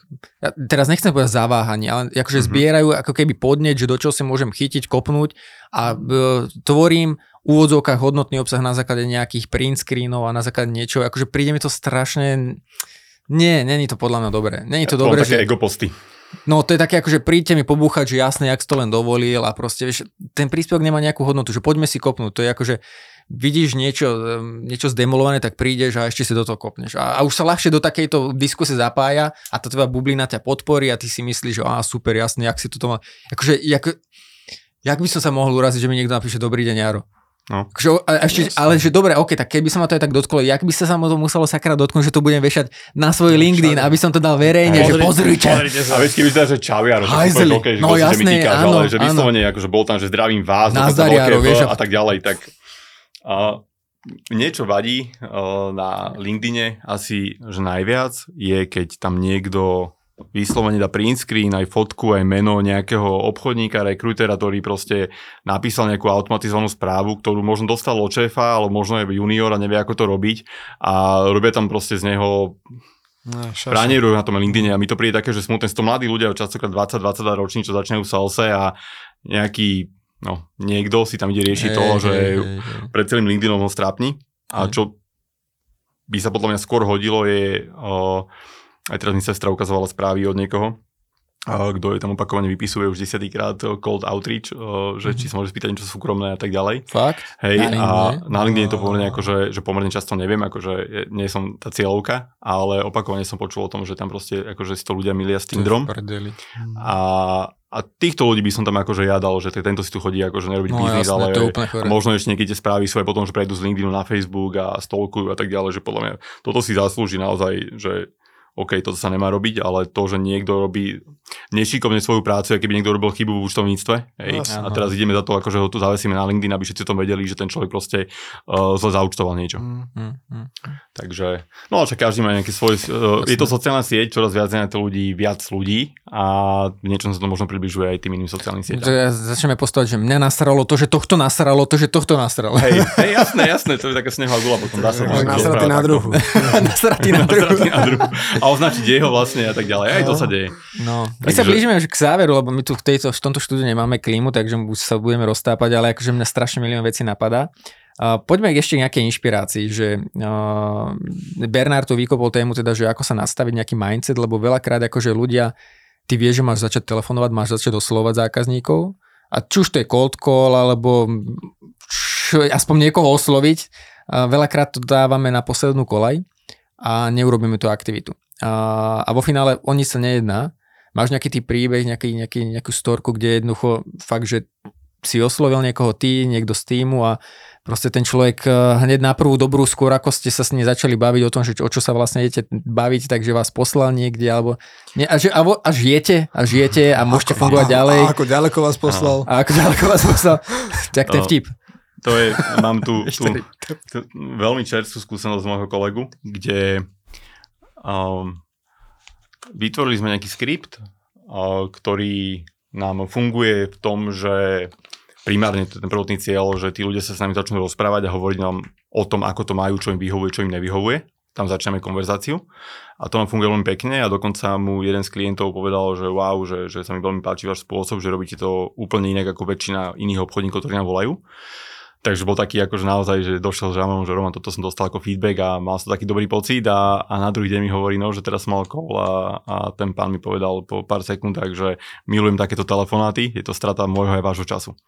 Ja teraz nechcem povedať zaváhanie, ale akože mm-hmm. zbierajú ako keby podneť, že do čoho sa môžem chytiť, kopnúť a e, tvorím úvodzovkách hodnotný obsah na základe nejakých print screenov a na základe niečo, akože príde mi to strašne... Nie, není to podľa mňa dobré. Není to ja, dobré, také že... egoposty. No to je také ako, že príďte mi pobúchať, že jasne, jak to len dovolil a proste, vieš, ten príspevok nemá nejakú hodnotu, že poďme si kopnúť. To je ako, že vidíš niečo, niečo zdemolované, tak prídeš a ešte si do toho kopneš. A, a už sa ľahšie do takejto diskusie zapája a tá tvoja bublina ťa podporí a ty si myslíš, že á, super, jasne, jak si toto má... Akože, jak, jak by som sa mohol uraziť, že mi niekto napíše dobrý deň, Jaro. No. Akože, a ešte, ale že dobre, ok, tak keby sa ma to aj tak dotklo, jak by sa sa to muselo sakra dotknúť, že to budem vešať na svoj LinkedIn, aby som to dal verejne, že pozrite. A vieš, keby sa, že čau, Jaro, že okay, že no jasné, že áno, ale že vyslovene, akože bol tam, že zdravím vás, Nazdar, Jaro, vieš, a tak ďalej, tak a niečo vadí na LinkedIne asi, že najviac je, keď tam niekto vyslovene dá print screen, aj fotku, aj meno nejakého obchodníka, rekrutera, ktorý proste napísal nejakú automatizovanú správu, ktorú možno dostal od šéfa, ale možno je junior a nevie, ako to robiť a robia tam proste z neho No, Pranierujú na tom LinkedIn a mi to príde také, že smutné. to mladí ľudia, častokrát 20-22 roční, čo začínajú v salse a nejaký no, niekto si tam ide riešiť to, že hey, hey. pred celým LinkedInom ho strápni. A čo by sa podľa mňa skôr hodilo je, o, aj teraz mi sestra ukazovala správy od niekoho, kto je tam opakovane vypisuje už desiatýkrát cold outreach, že či sa môže spýtať niečo súkromné a tak ďalej. Fakt? Hej, Na a na LinkedIn je to pomerne ako, že, že pomerne často neviem, akože nie som tá cieľovka, ale opakovane som počul o tom, že tam proste akože si to ľudia milia s Tinderom. A, a týchto ľudí by som tam akože ja dal, že tento si tu chodí akože nerobiť No biznis, ale to je možno ešte niekedy tie správy svoje potom, že prejdú z LinkedInu na Facebook a stolkujú a tak ďalej, že podľa mňa toto si zaslúži naozaj, že OK, toto sa nemá robiť, ale to, že niekto robí nešikovne svoju prácu, keby niekto robil chybu v účtovníctve. Hej, Jasne. a teraz ideme za to, akože ho tu zavesíme na LinkedIn, aby všetci o tom vedeli, že ten človek proste uh, zle zaúčtoval niečo. Mm. Hm, hm. Takže, no ale však každý má nejaký svoj, uh, je to sociálna sieť, čoraz viac na to ľudí, viac ľudí a v niečom sa to možno približuje aj tým iným sociálnym sieťam. ja začneme postovať, že mňa nasralo to, že tohto nasralo to, že tohto nasralo. Hej, hej, jasné, [laughs] jasné, to je taká snehová gula potom, dá sa Nasratý na druhu. [laughs] Nasratý na [laughs] druhu. A označiť jeho vlastne a tak ďalej. Aj to sa deje. No, my Takže- sa blížime už k záveru, lebo my tu v, tejto, v tomto štúdiu nemáme klímu, takže sa budeme roztápať, ale akože mňa strašne milión vecí napadá. Uh, poďme k ešte nejakej inšpirácii, že uh, Bernard tu vykopol tému teda, že ako sa nastaviť nejaký mindset, lebo veľakrát akože ľudia, ty vieš, že máš začať telefonovať, máš začať oslovať zákazníkov a či už to je cold call, alebo čo, aspoň niekoho osloviť, uh, veľakrát to dávame na poslednú kolaj a neurobíme tú aktivitu. A, a vo finále o nič sa nejedná. Máš nejaký tý príbeh, nejaký, nejaký, nejakú storku, kde jednoducho fakt, že si oslovil niekoho ty, niekto z týmu a proste ten človek eh, hneď na prvú dobrú, skôr ako ste sa s ním začali baviť o tom, že o čo sa vlastne idete baviť, takže vás poslal niekde, alebo nie, a, že, a, vo- a žijete, a žijete a môžete Ako- fungovať a- ďalej. A ako ďaleko vás poslal? A ako ďaleko vás poslal. [laughs] Tak to je vtip. To je, mám tu, [laughs] tu, tu veľmi čerstvú skúsenosť z môjho kolegu, kde um, vytvorili sme nejaký skript, uh, ktorý nám funguje v tom, že primárne to ten prvotný cieľ, že tí ľudia sa s nami začnú rozprávať a hovoriť nám o tom, ako to majú, čo im vyhovuje, čo im nevyhovuje. Tam začneme konverzáciu a to nám funguje veľmi pekne a dokonca mu jeden z klientov povedal, že wow, že, že sa mi veľmi páči váš spôsob, že robíte to úplne inak ako väčšina iných obchodníkov, ktorí nám volajú. Takže bol taký akože naozaj, že došiel že Roman, že Roman, toto som dostal ako feedback a mal som taký dobrý pocit a, a na druhý deň mi hovorí, no, že teraz som mal call a, a ten pán mi povedal po pár sekundách, že milujem takéto telefonáty, je to strata môjho aj vášho času.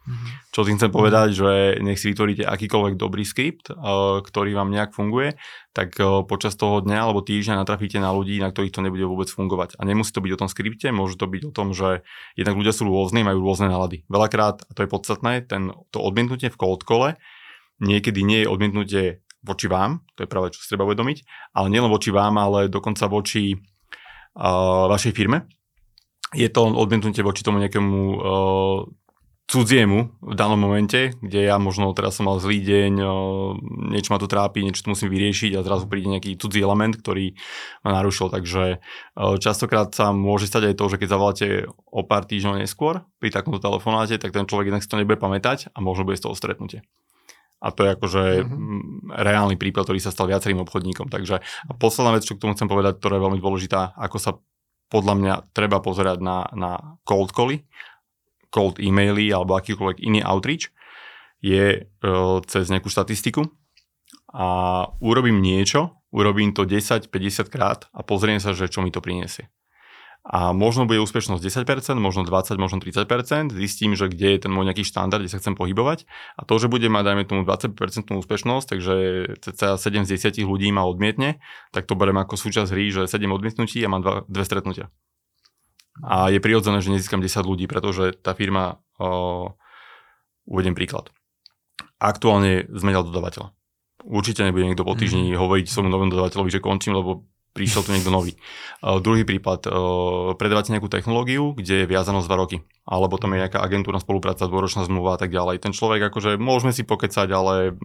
Čo tým chcem povedať, že nech si vytvoríte akýkoľvek dobrý skript, eh, ktorý vám nejak funguje, tak eh, počas toho dňa alebo týždňa natrafíte na ľudí, na ktorých to nebude vôbec fungovať. A nemusí to byť o tom skripte, môže to byť o tom, že jednak ľudia sú rôzni, majú rôzne nálady. Veľakrát, a to je podstatné, ten, to odmietnutie v cold call niekedy nie je odmietnutie voči vám, to je práve čo si treba uvedomiť, ale nielen voči vám, ale dokonca voči uh, vašej firme. Je to odmietnutie voči tomu nejakému uh, cudziemu v danom momente, kde ja možno teraz som mal zlý deň, niečo ma tu trápi, niečo tu musím vyriešiť a zrazu príde nejaký cudzí element, ktorý ma narušil. Takže častokrát sa môže stať aj to, že keď zavoláte o pár týždňov neskôr pri takomto telefonáte, tak ten človek jednak si to nebude pamätať a možno bude z toho stretnutie. A to je akože Mhm. mm-hmm. reálny prípad, ktorý sa stal viacerým obchodníkom. Takže a posledná vec, čo k tomu chcem povedať, ktorá je veľmi dôležitá, ako sa podľa mňa treba pozerať na, na cold cally, cold e-maily alebo akýkoľvek iný outreach, je uh, cez nejakú štatistiku a urobím niečo, urobím to 10-50 krát a pozriem sa, že čo mi to priniesie. A možno bude úspešnosť 10%, možno 20, možno 30%, zistím, že kde je ten môj nejaký štandard, kde sa chcem pohybovať. A to, že bude mať, dajme tomu 20% úspešnosť, takže cca 7 z 10 ľudí ma odmietne, tak to berem ako súčasť hry, že 7 odmietnutí a mám dva, dve stretnutia. A je prirodzené, že nezískam 10 ľudí, pretože tá firma, o, uvediem príklad. Aktuálne zmenil dodavateľa. Určite nebude niekto po týždni hovoriť svojmu novému dodavateľovi, že končím, lebo prišiel tu niekto nový. Uh, druhý prípad, uh, predávate nejakú technológiu, kde je viazanosť 2 roky, alebo tam je nejaká agentúrna spolupráca, dvoročná zmluva a tak ďalej. Ten človek akože môžeme si pokecať, ale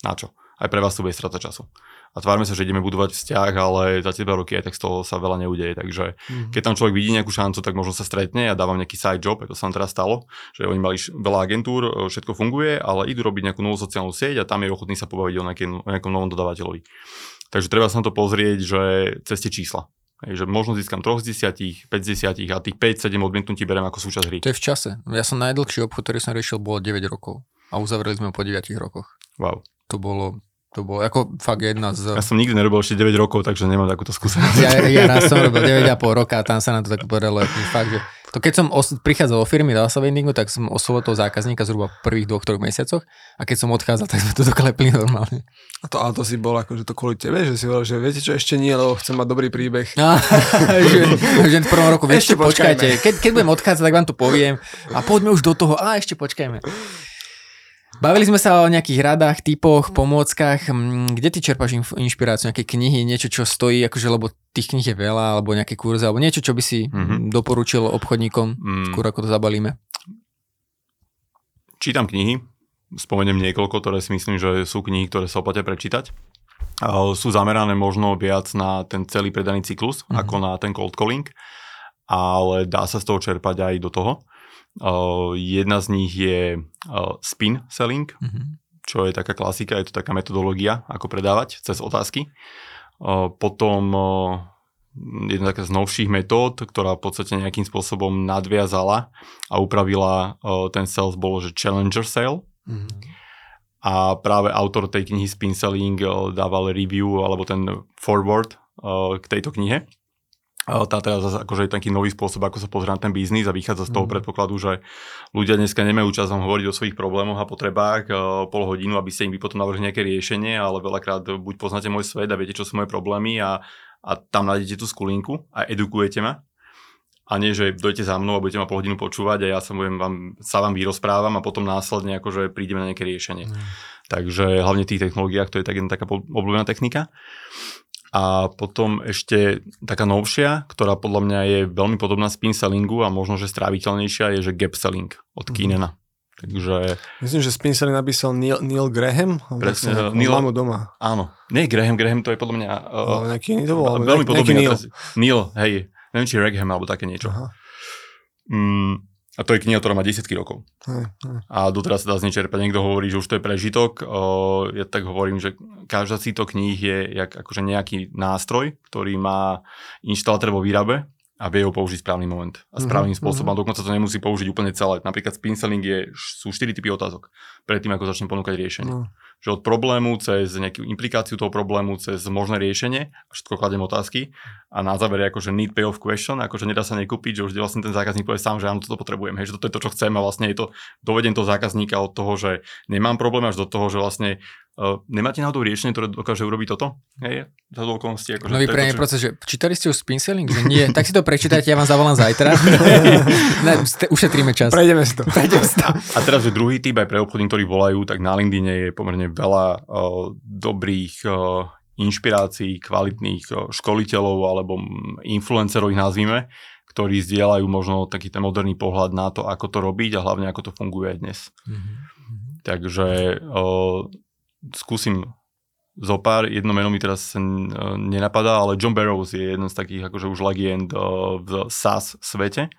na čo? Aj pre vás to bude strata času. A tvárme sa, že ideme budovať vzťah, ale za tie 2 roky aj tak z toho sa veľa neudeje. Takže Mhm. keď tam človek vidí nejakú šancu, tak možno sa stretne a dávam nejaký side job, to sa nám teraz stalo, že oni mali veľa agentúr, e, všetko funguje, ale idú robiť nejakú novú sociálnu sieť a tam je ochotný sa pobaviť o, nejaké, o nejakom novom dodávateľovi. Takže treba sa na to pozrieť, že cez tie čísla. Hej, že možno získam 3 z 10, 5 z 10 a tých 5-7 odmietnutí berem ako súčasť hry. To je v čase. Ja som najdlhší obchod, ktorý som riešil, bolo 9 rokov. A uzavreli sme ho po 9 rokoch. Wow. To bolo To bolo ako fakt jedna z... Ja som nikdy nerobil ešte 9 rokov, takže nemám takúto skúsenosť. Ja, ja raz som robil 9,5 roka a tam sa na to tak podarilo. Fakt, že to keď som os- prichádzal o firmy do vendingu, tak som oslovil toho zákazníka zhruba v prvých dvoch, troch mesiacoch a keď som odchádzal, tak sme to doklepli normálne. A to, ale to si bol akože to kvôli tebe, že si hovoril, že viete čo, ešte nie, lebo chcem mať dobrý príbeh. A, [laughs] že, že v prvom roku, ešte, Ešte počkajte, keď, keď budem odchádzať, tak vám to poviem a poďme už do toho, a ešte počkajme. Bavili sme sa o nejakých radách, typoch, pomôckach. Mm, Kde ty čerpáš inšpiráciu? Nejaké knihy, niečo, čo stojí, akože, lebo tých kníh je veľa, alebo nejaké kurzy, alebo niečo, čo by si Mhm. mm-hmm. doporučil obchodníkom, Mm, skôr ako to zabalíme. čítam knihy, spomeniem niekoľko, ktoré si myslím, že sú knihy, ktoré sa oplatia prečítať. Sú zamerané možno viac na ten celý predaný cyklus, Mhm. mm-hmm. ako na ten cold calling, ale dá sa z toho čerpať aj do toho. Jedna z nich je spin selling, Mm-hmm. čo je taká klasika, je to taká metodológia, ako predávať cez otázky. Potom jedna taká z novších metód, ktorá v podstate nejakým spôsobom nadviazala a upravila ten sales, bolo, že Challenger Sale. Mhm. A práve autor tej knihy Spin Selling dával review alebo ten forward k tejto knihe. Tá teraz zase akože je taký nový spôsob, ako sa pozrie na ten biznis a vychádza z toho Mhm. predpokladu, že ľudia dneska nemajú čas vám hovoriť o svojich problémoch a potrebách uh, pol hodinu, aby ste im vy potom navrhli nejaké riešenie, ale veľakrát buď poznáte môj svet a viete, čo sú moje problémy a, a tam nájdete tú skulinku a edukujete ma. A nie, že dojdete za mnou a budete ma pol hodinu počúvať a ja sa, budem vám, sa vám vyrozprávam a potom následne akože prídeme na nejaké riešenie. Mhm. Takže hlavne v tých technológiách to je tak, taká po- obľúbená technika. A potom ešte taká novšia, ktorá podľa mňa je veľmi podobná spin sellingu a možno, že stráviteľnejšia, je, že gap selling od Mhm. Keenana. Takže Myslím, že Spin Selling napísal Neil, Neil Graham. Presne, Vlastne, Neil- Neil... doma. áno, nie Graham, Graham to je podľa mňa Ale uh, nejaký iný to bol. veľmi podobný. Neil. Neil, hej, neviem, či Regham alebo také niečo. Aha, Mm, a to je kniha, ktorá má desiatky rokov. hej, hej. A doteraz sa dá z nej čerpať. Niekto hovorí, že už to je prežitok. Ja tak hovorím, že každá z týchto kníh je jak, akože nejaký nástroj, ktorý má inštalátor vo výrabe a vie ho použiť správny moment a správnym Mhm, spôsobom. A dokonca to nemusí použiť úplne celé. Napríklad spin selling je, sú 4 typy otázok predtým, ako začne ponúkať riešenie. No. Že od problému cez nejakú implikáciu toho problému, cez možné riešenie všetko kladem otázky a na záver je akože need pay off question, akože nedá sa nekúpiť, že už vlastne ten zákazník povie sám, že áno, toto potrebujem, hej, že toto je to, čo chcem a vlastne je to dovedem toho zákazníka od toho, že nemám problém až do toho, že vlastne uh, nemáte náhodou riešenie, ktoré dokáže urobiť toto? Hej, za to okolnosti. Akože Nový to je pre to, čo- proces, že čítali ste už spin selling? Že nie, tak si to prečítajte, ja vám zavolám zajtra. [laughs] ne, ste- ušetríme čas. Prejdeme si to. Prejdeme si to. A teraz, že druhý typ aj pre obchodník, ktorí volajú, tak na LinkedIne je pomerne veľa uh, dobrých uh, inšpirácií, kvalitných uh, školiteľov alebo influencerov ich nazvime, ktorí zdieľajú možno taký ten moderný pohľad na to, ako to robiť a hlavne ako to funguje aj dnes. Mhm. Takže uh, skúsim zo pár, jedno meno mi teraz nenapadá, ale John Barrows je jeden z takých akože už legend uh, v SaaS svete.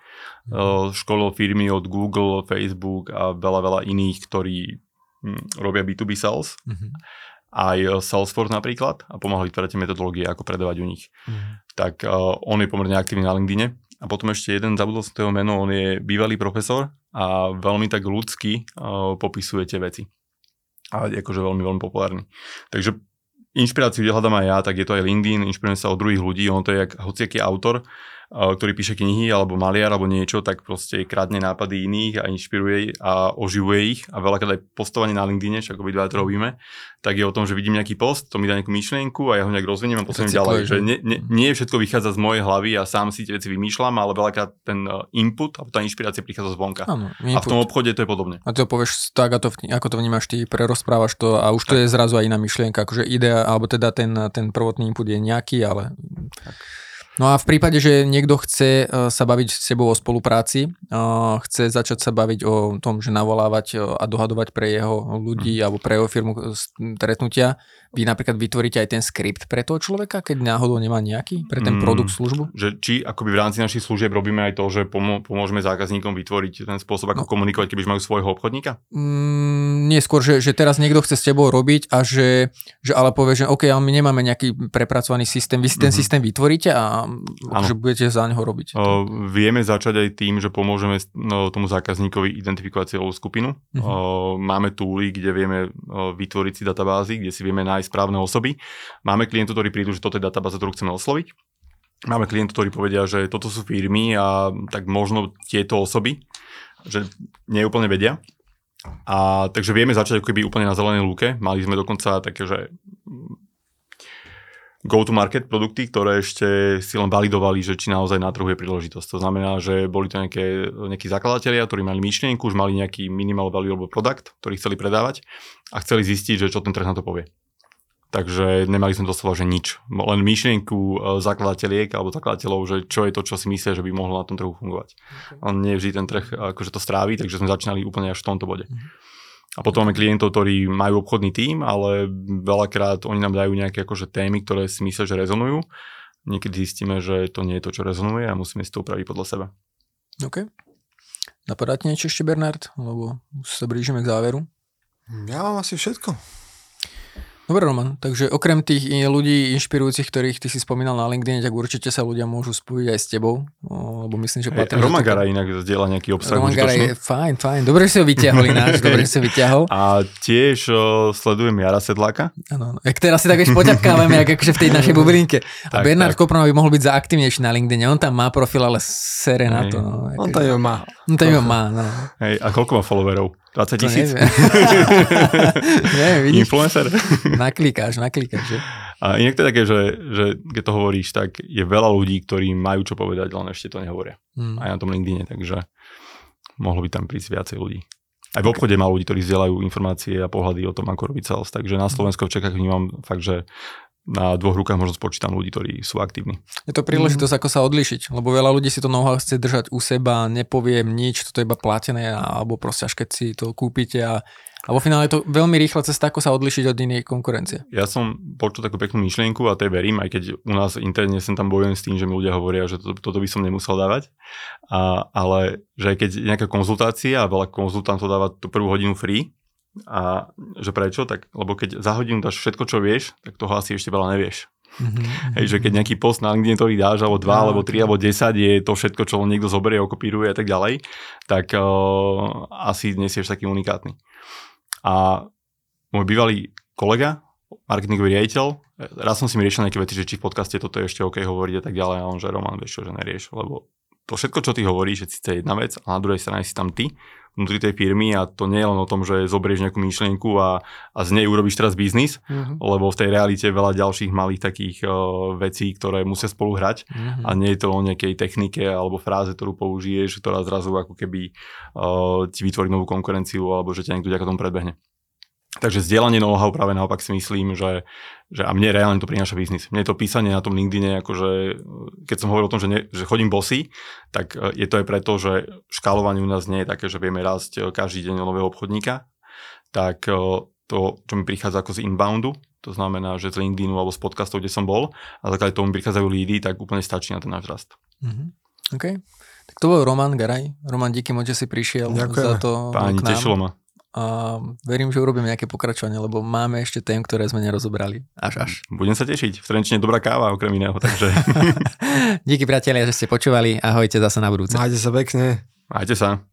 Uh, školil firmy od Google, Facebook a veľa, veľa iných, ktorí hm, robia B2B sales, Mhm. aj uh, Salesforce napríklad a pomáhali vytvárať metodológie, ako predávať u nich. Mhm. Tak on je pomerne aktívny na LinkedIne. A potom ešte jeden, zabudol som to jeho meno, on je bývalý profesor a veľmi tak ľudsky popisuje tie veci. A je akože veľmi, veľmi populárny. Takže inšpiráciu, kde hľadám aj ja, tak je to aj LinkedIn, inšpirujem sa od druhých ľudí, on to je jak hociaký autor, ktorý píše knihy alebo maliar alebo niečo, tak proste kradne nápady iných a inšpiruje a oživuje ich a veľakrát aj postovanie na LinkedIne, čo ako dva to robíme, tak je o tom, že vidím nejaký post, to mi dá nejakú myšlienku a ja ho nejak rozviniem a posuniem ďalej. Že no. nie, všetko vychádza z mojej hlavy a sám si tie veci vymýšľam, ale veľakrát ten uh, input alebo tá inšpirácia prichádza zvonka. Áno, A v tom obchode to je podobne. A ty to povieš tak, a to, ako to vnímaš ty, prerozprávaš to a už to je zrazu aj iná myšlienka, akože idea, alebo teda ten, ten prvotný input je nejaký, ale... No a v prípade, že niekto chce uh, sa baviť s tebou o spolupráci, uh, chce začať sa baviť o tom, že navolávať uh, a dohadovať pre jeho ľudí alebo pre jeho firmu stretnutia, vy napríklad vytvoríte aj ten skript pre toho človeka, keď náhodou nemá nejaký, pre ten Mm. produkt, službu? Že či akoby v rámci našich služieb robíme aj to, že pomo- pomôžeme zákazníkom vytvoriť ten spôsob, ako No. komunikovať, už majú svojho obchodníka? Mm, nie skôr, že, že teraz niekto chce s tebou robiť a že, že ale povie, že OK, ale my nemáme nejaký prepracovaný systém, vy si ten Mhm. systém vytvoríte a že budete za neho robiť. O, vieme začať aj tým, že pomôžeme no, tomu zákazníkovi identifikovať cieľovú skupinu. Mhm. O, máme túly, kde vieme o, vytvoriť si databázy, kde si vieme nájsť nájsť správne osoby. Máme klientov, ktorí prídu, že toto je databáza, ktorú chceme osloviť. Máme klientov, ktorí povedia, že toto sú firmy a tak možno tieto osoby, že neúplne vedia. A takže vieme začať ako keby úplne na zelenej lúke. Mali sme dokonca také, že go-to-market produkty, ktoré ešte si len validovali, že či naozaj na trhu je príležitosť. To znamená, že boli to nejaké, nejakí zakladatelia, ktorí mali myšlienku, už mali nejaký minimal valuable product, ktorý chceli predávať a chceli zistiť, že čo ten trh na to povie. Takže nemali sme doslova, že nič. Len myšlienku e, zakladateľiek alebo zakladateľov, že čo je to, čo si myslia, že by mohlo na tom trhu fungovať. Okay. A nie vždy ten trh akože to strávi, takže sme začínali úplne až v tomto bode. Mm-hmm. A potom máme klientov, ktorí majú obchodný tím, ale veľakrát oni nám dajú nejaké akože témy, ktoré si myslia, že rezonujú. Niekedy zistíme, že to nie je to, čo rezonuje a musíme si to upraviť podľa seba. OK. Napadá ti niečo ešte, Bernard? Lebo sa blížime k záveru. Ja mám asi všetko. Dobre, Roman, takže okrem tých ľudí inšpirujúcich, ktorých ty si spomínal na LinkedIn, tak určite sa ľudia môžu spojiť aj s tebou, lebo myslím, že patrí... Roman Gara inak zdieľa nejaký obsah. Roman Gara je fajn, fajn. Dobre, si ho vyťahol ináč, [laughs] dobre, si ho vyťahol. A tiež o, sledujem Jara Sedláka. Áno, jak teraz si tak už poťapkávame, jak akože v tej našej bublinke. A tak, Bernard Kopronov by mohol byť zaaktívnejší na LinkedIn. On tam má profil, ale sere na to. No, on tam ho má. On tam ho má, no. Hej, a koľko má followerov? 20 tisíc? Nie, [laughs] vidíš? Influencer? naklikáš, naklikáš. Že? A inak to je také, že, že keď to hovoríš, tak je veľa ľudí, ktorí majú čo povedať, len ešte to nehovoria. Hmm. Aj na tom LinkedIne, takže mohlo by tam prísť viacej ľudí. Aj v obchode má ľudí, ktorí zdieľajú informácie a pohľady o tom, ako robiť sales. Takže na Slovensku v Čechách vnímam fakt, že na dvoch rukách možno spočítam ľudí, ktorí sú aktívni. Je to príležitosť, mm. ako sa odlišiť, lebo veľa ľudí si to know chce držať u seba, nepoviem nič, toto je iba platené, alebo proste až keď si to kúpite a a vo finále je to veľmi rýchla cesta, ako sa odlišiť od inej konkurencie. Ja som počul takú peknú myšlienku a tej verím, aj keď u nás interne sem tam bojujem s tým, že mi ľudia hovoria, že to, toto by som nemusel dávať. A, ale že aj keď nejaká konzultácia a veľa konzultantov dáva tú prvú hodinu free, a že prečo? Tak, lebo keď za hodinu dáš všetko, čo vieš, tak toho asi ešte veľa nevieš. Mm-hmm. Hej, že keď nejaký post na LinkedIn, ktorý dáš, alebo dva, no, alebo tri, alebo desať, je to všetko, čo niekto zoberie, okopíruje a tak ďalej, tak uh, asi nesieš taký unikátny. A môj bývalý kolega, marketingový riaditeľ, raz som si mi riešil nejaké veci, že či v podcaste toto je ešte OK hovoriť a tak ďalej, a on, že Roman, vieš čo, že nerieš, lebo to všetko, čo ty hovoríš, je síce jedna vec, a na druhej strane si tam ty, vnútri tej firmy a to nie je len o tom, že zoberieš nejakú myšlienku a, a z nej urobíš teraz biznis, uh-huh. lebo v tej realite veľa ďalších malých takých uh, vecí, ktoré musia spolu hrať uh-huh. a nie je to o nejakej technike alebo fráze, ktorú použiješ, ktorá zrazu ako keby uh, ti vytvorí novú konkurenciu alebo že ťa niekto ďaká tomu predbehne. Takže zdieľanie know-how práve naopak si myslím, že, že a mne reálne to prináša biznis. Mne to písanie na tom LinkedIne, akože keď som hovoril o tom, že, ne, že chodím bosy, tak e, je to aj preto, že škálovanie u nás nie je také, že vieme rásť e, každý deň nového obchodníka. Tak e, to, čo mi prichádza ako z inboundu, to znamená, že z LinkedInu alebo z podcastov, kde som bol, a základe tomu prichádzajú lídy, tak úplne stačí na ten náš rast. Mm-hmm. OK. Tak to bol Roman Garaj. Roman, díky moc, že si prišiel Ďakujem. za to Páni, tešilo ma a verím, že urobím nejaké pokračovanie, lebo máme ešte tém, ktoré sme nerozobrali. Až až. Budem sa tešiť. V Trenčine dobrá káva okrem iného, takže... [laughs] Díky priatelia, že ste počúvali. Ahojte zase na budúce. Majte sa pekne. Majte sa.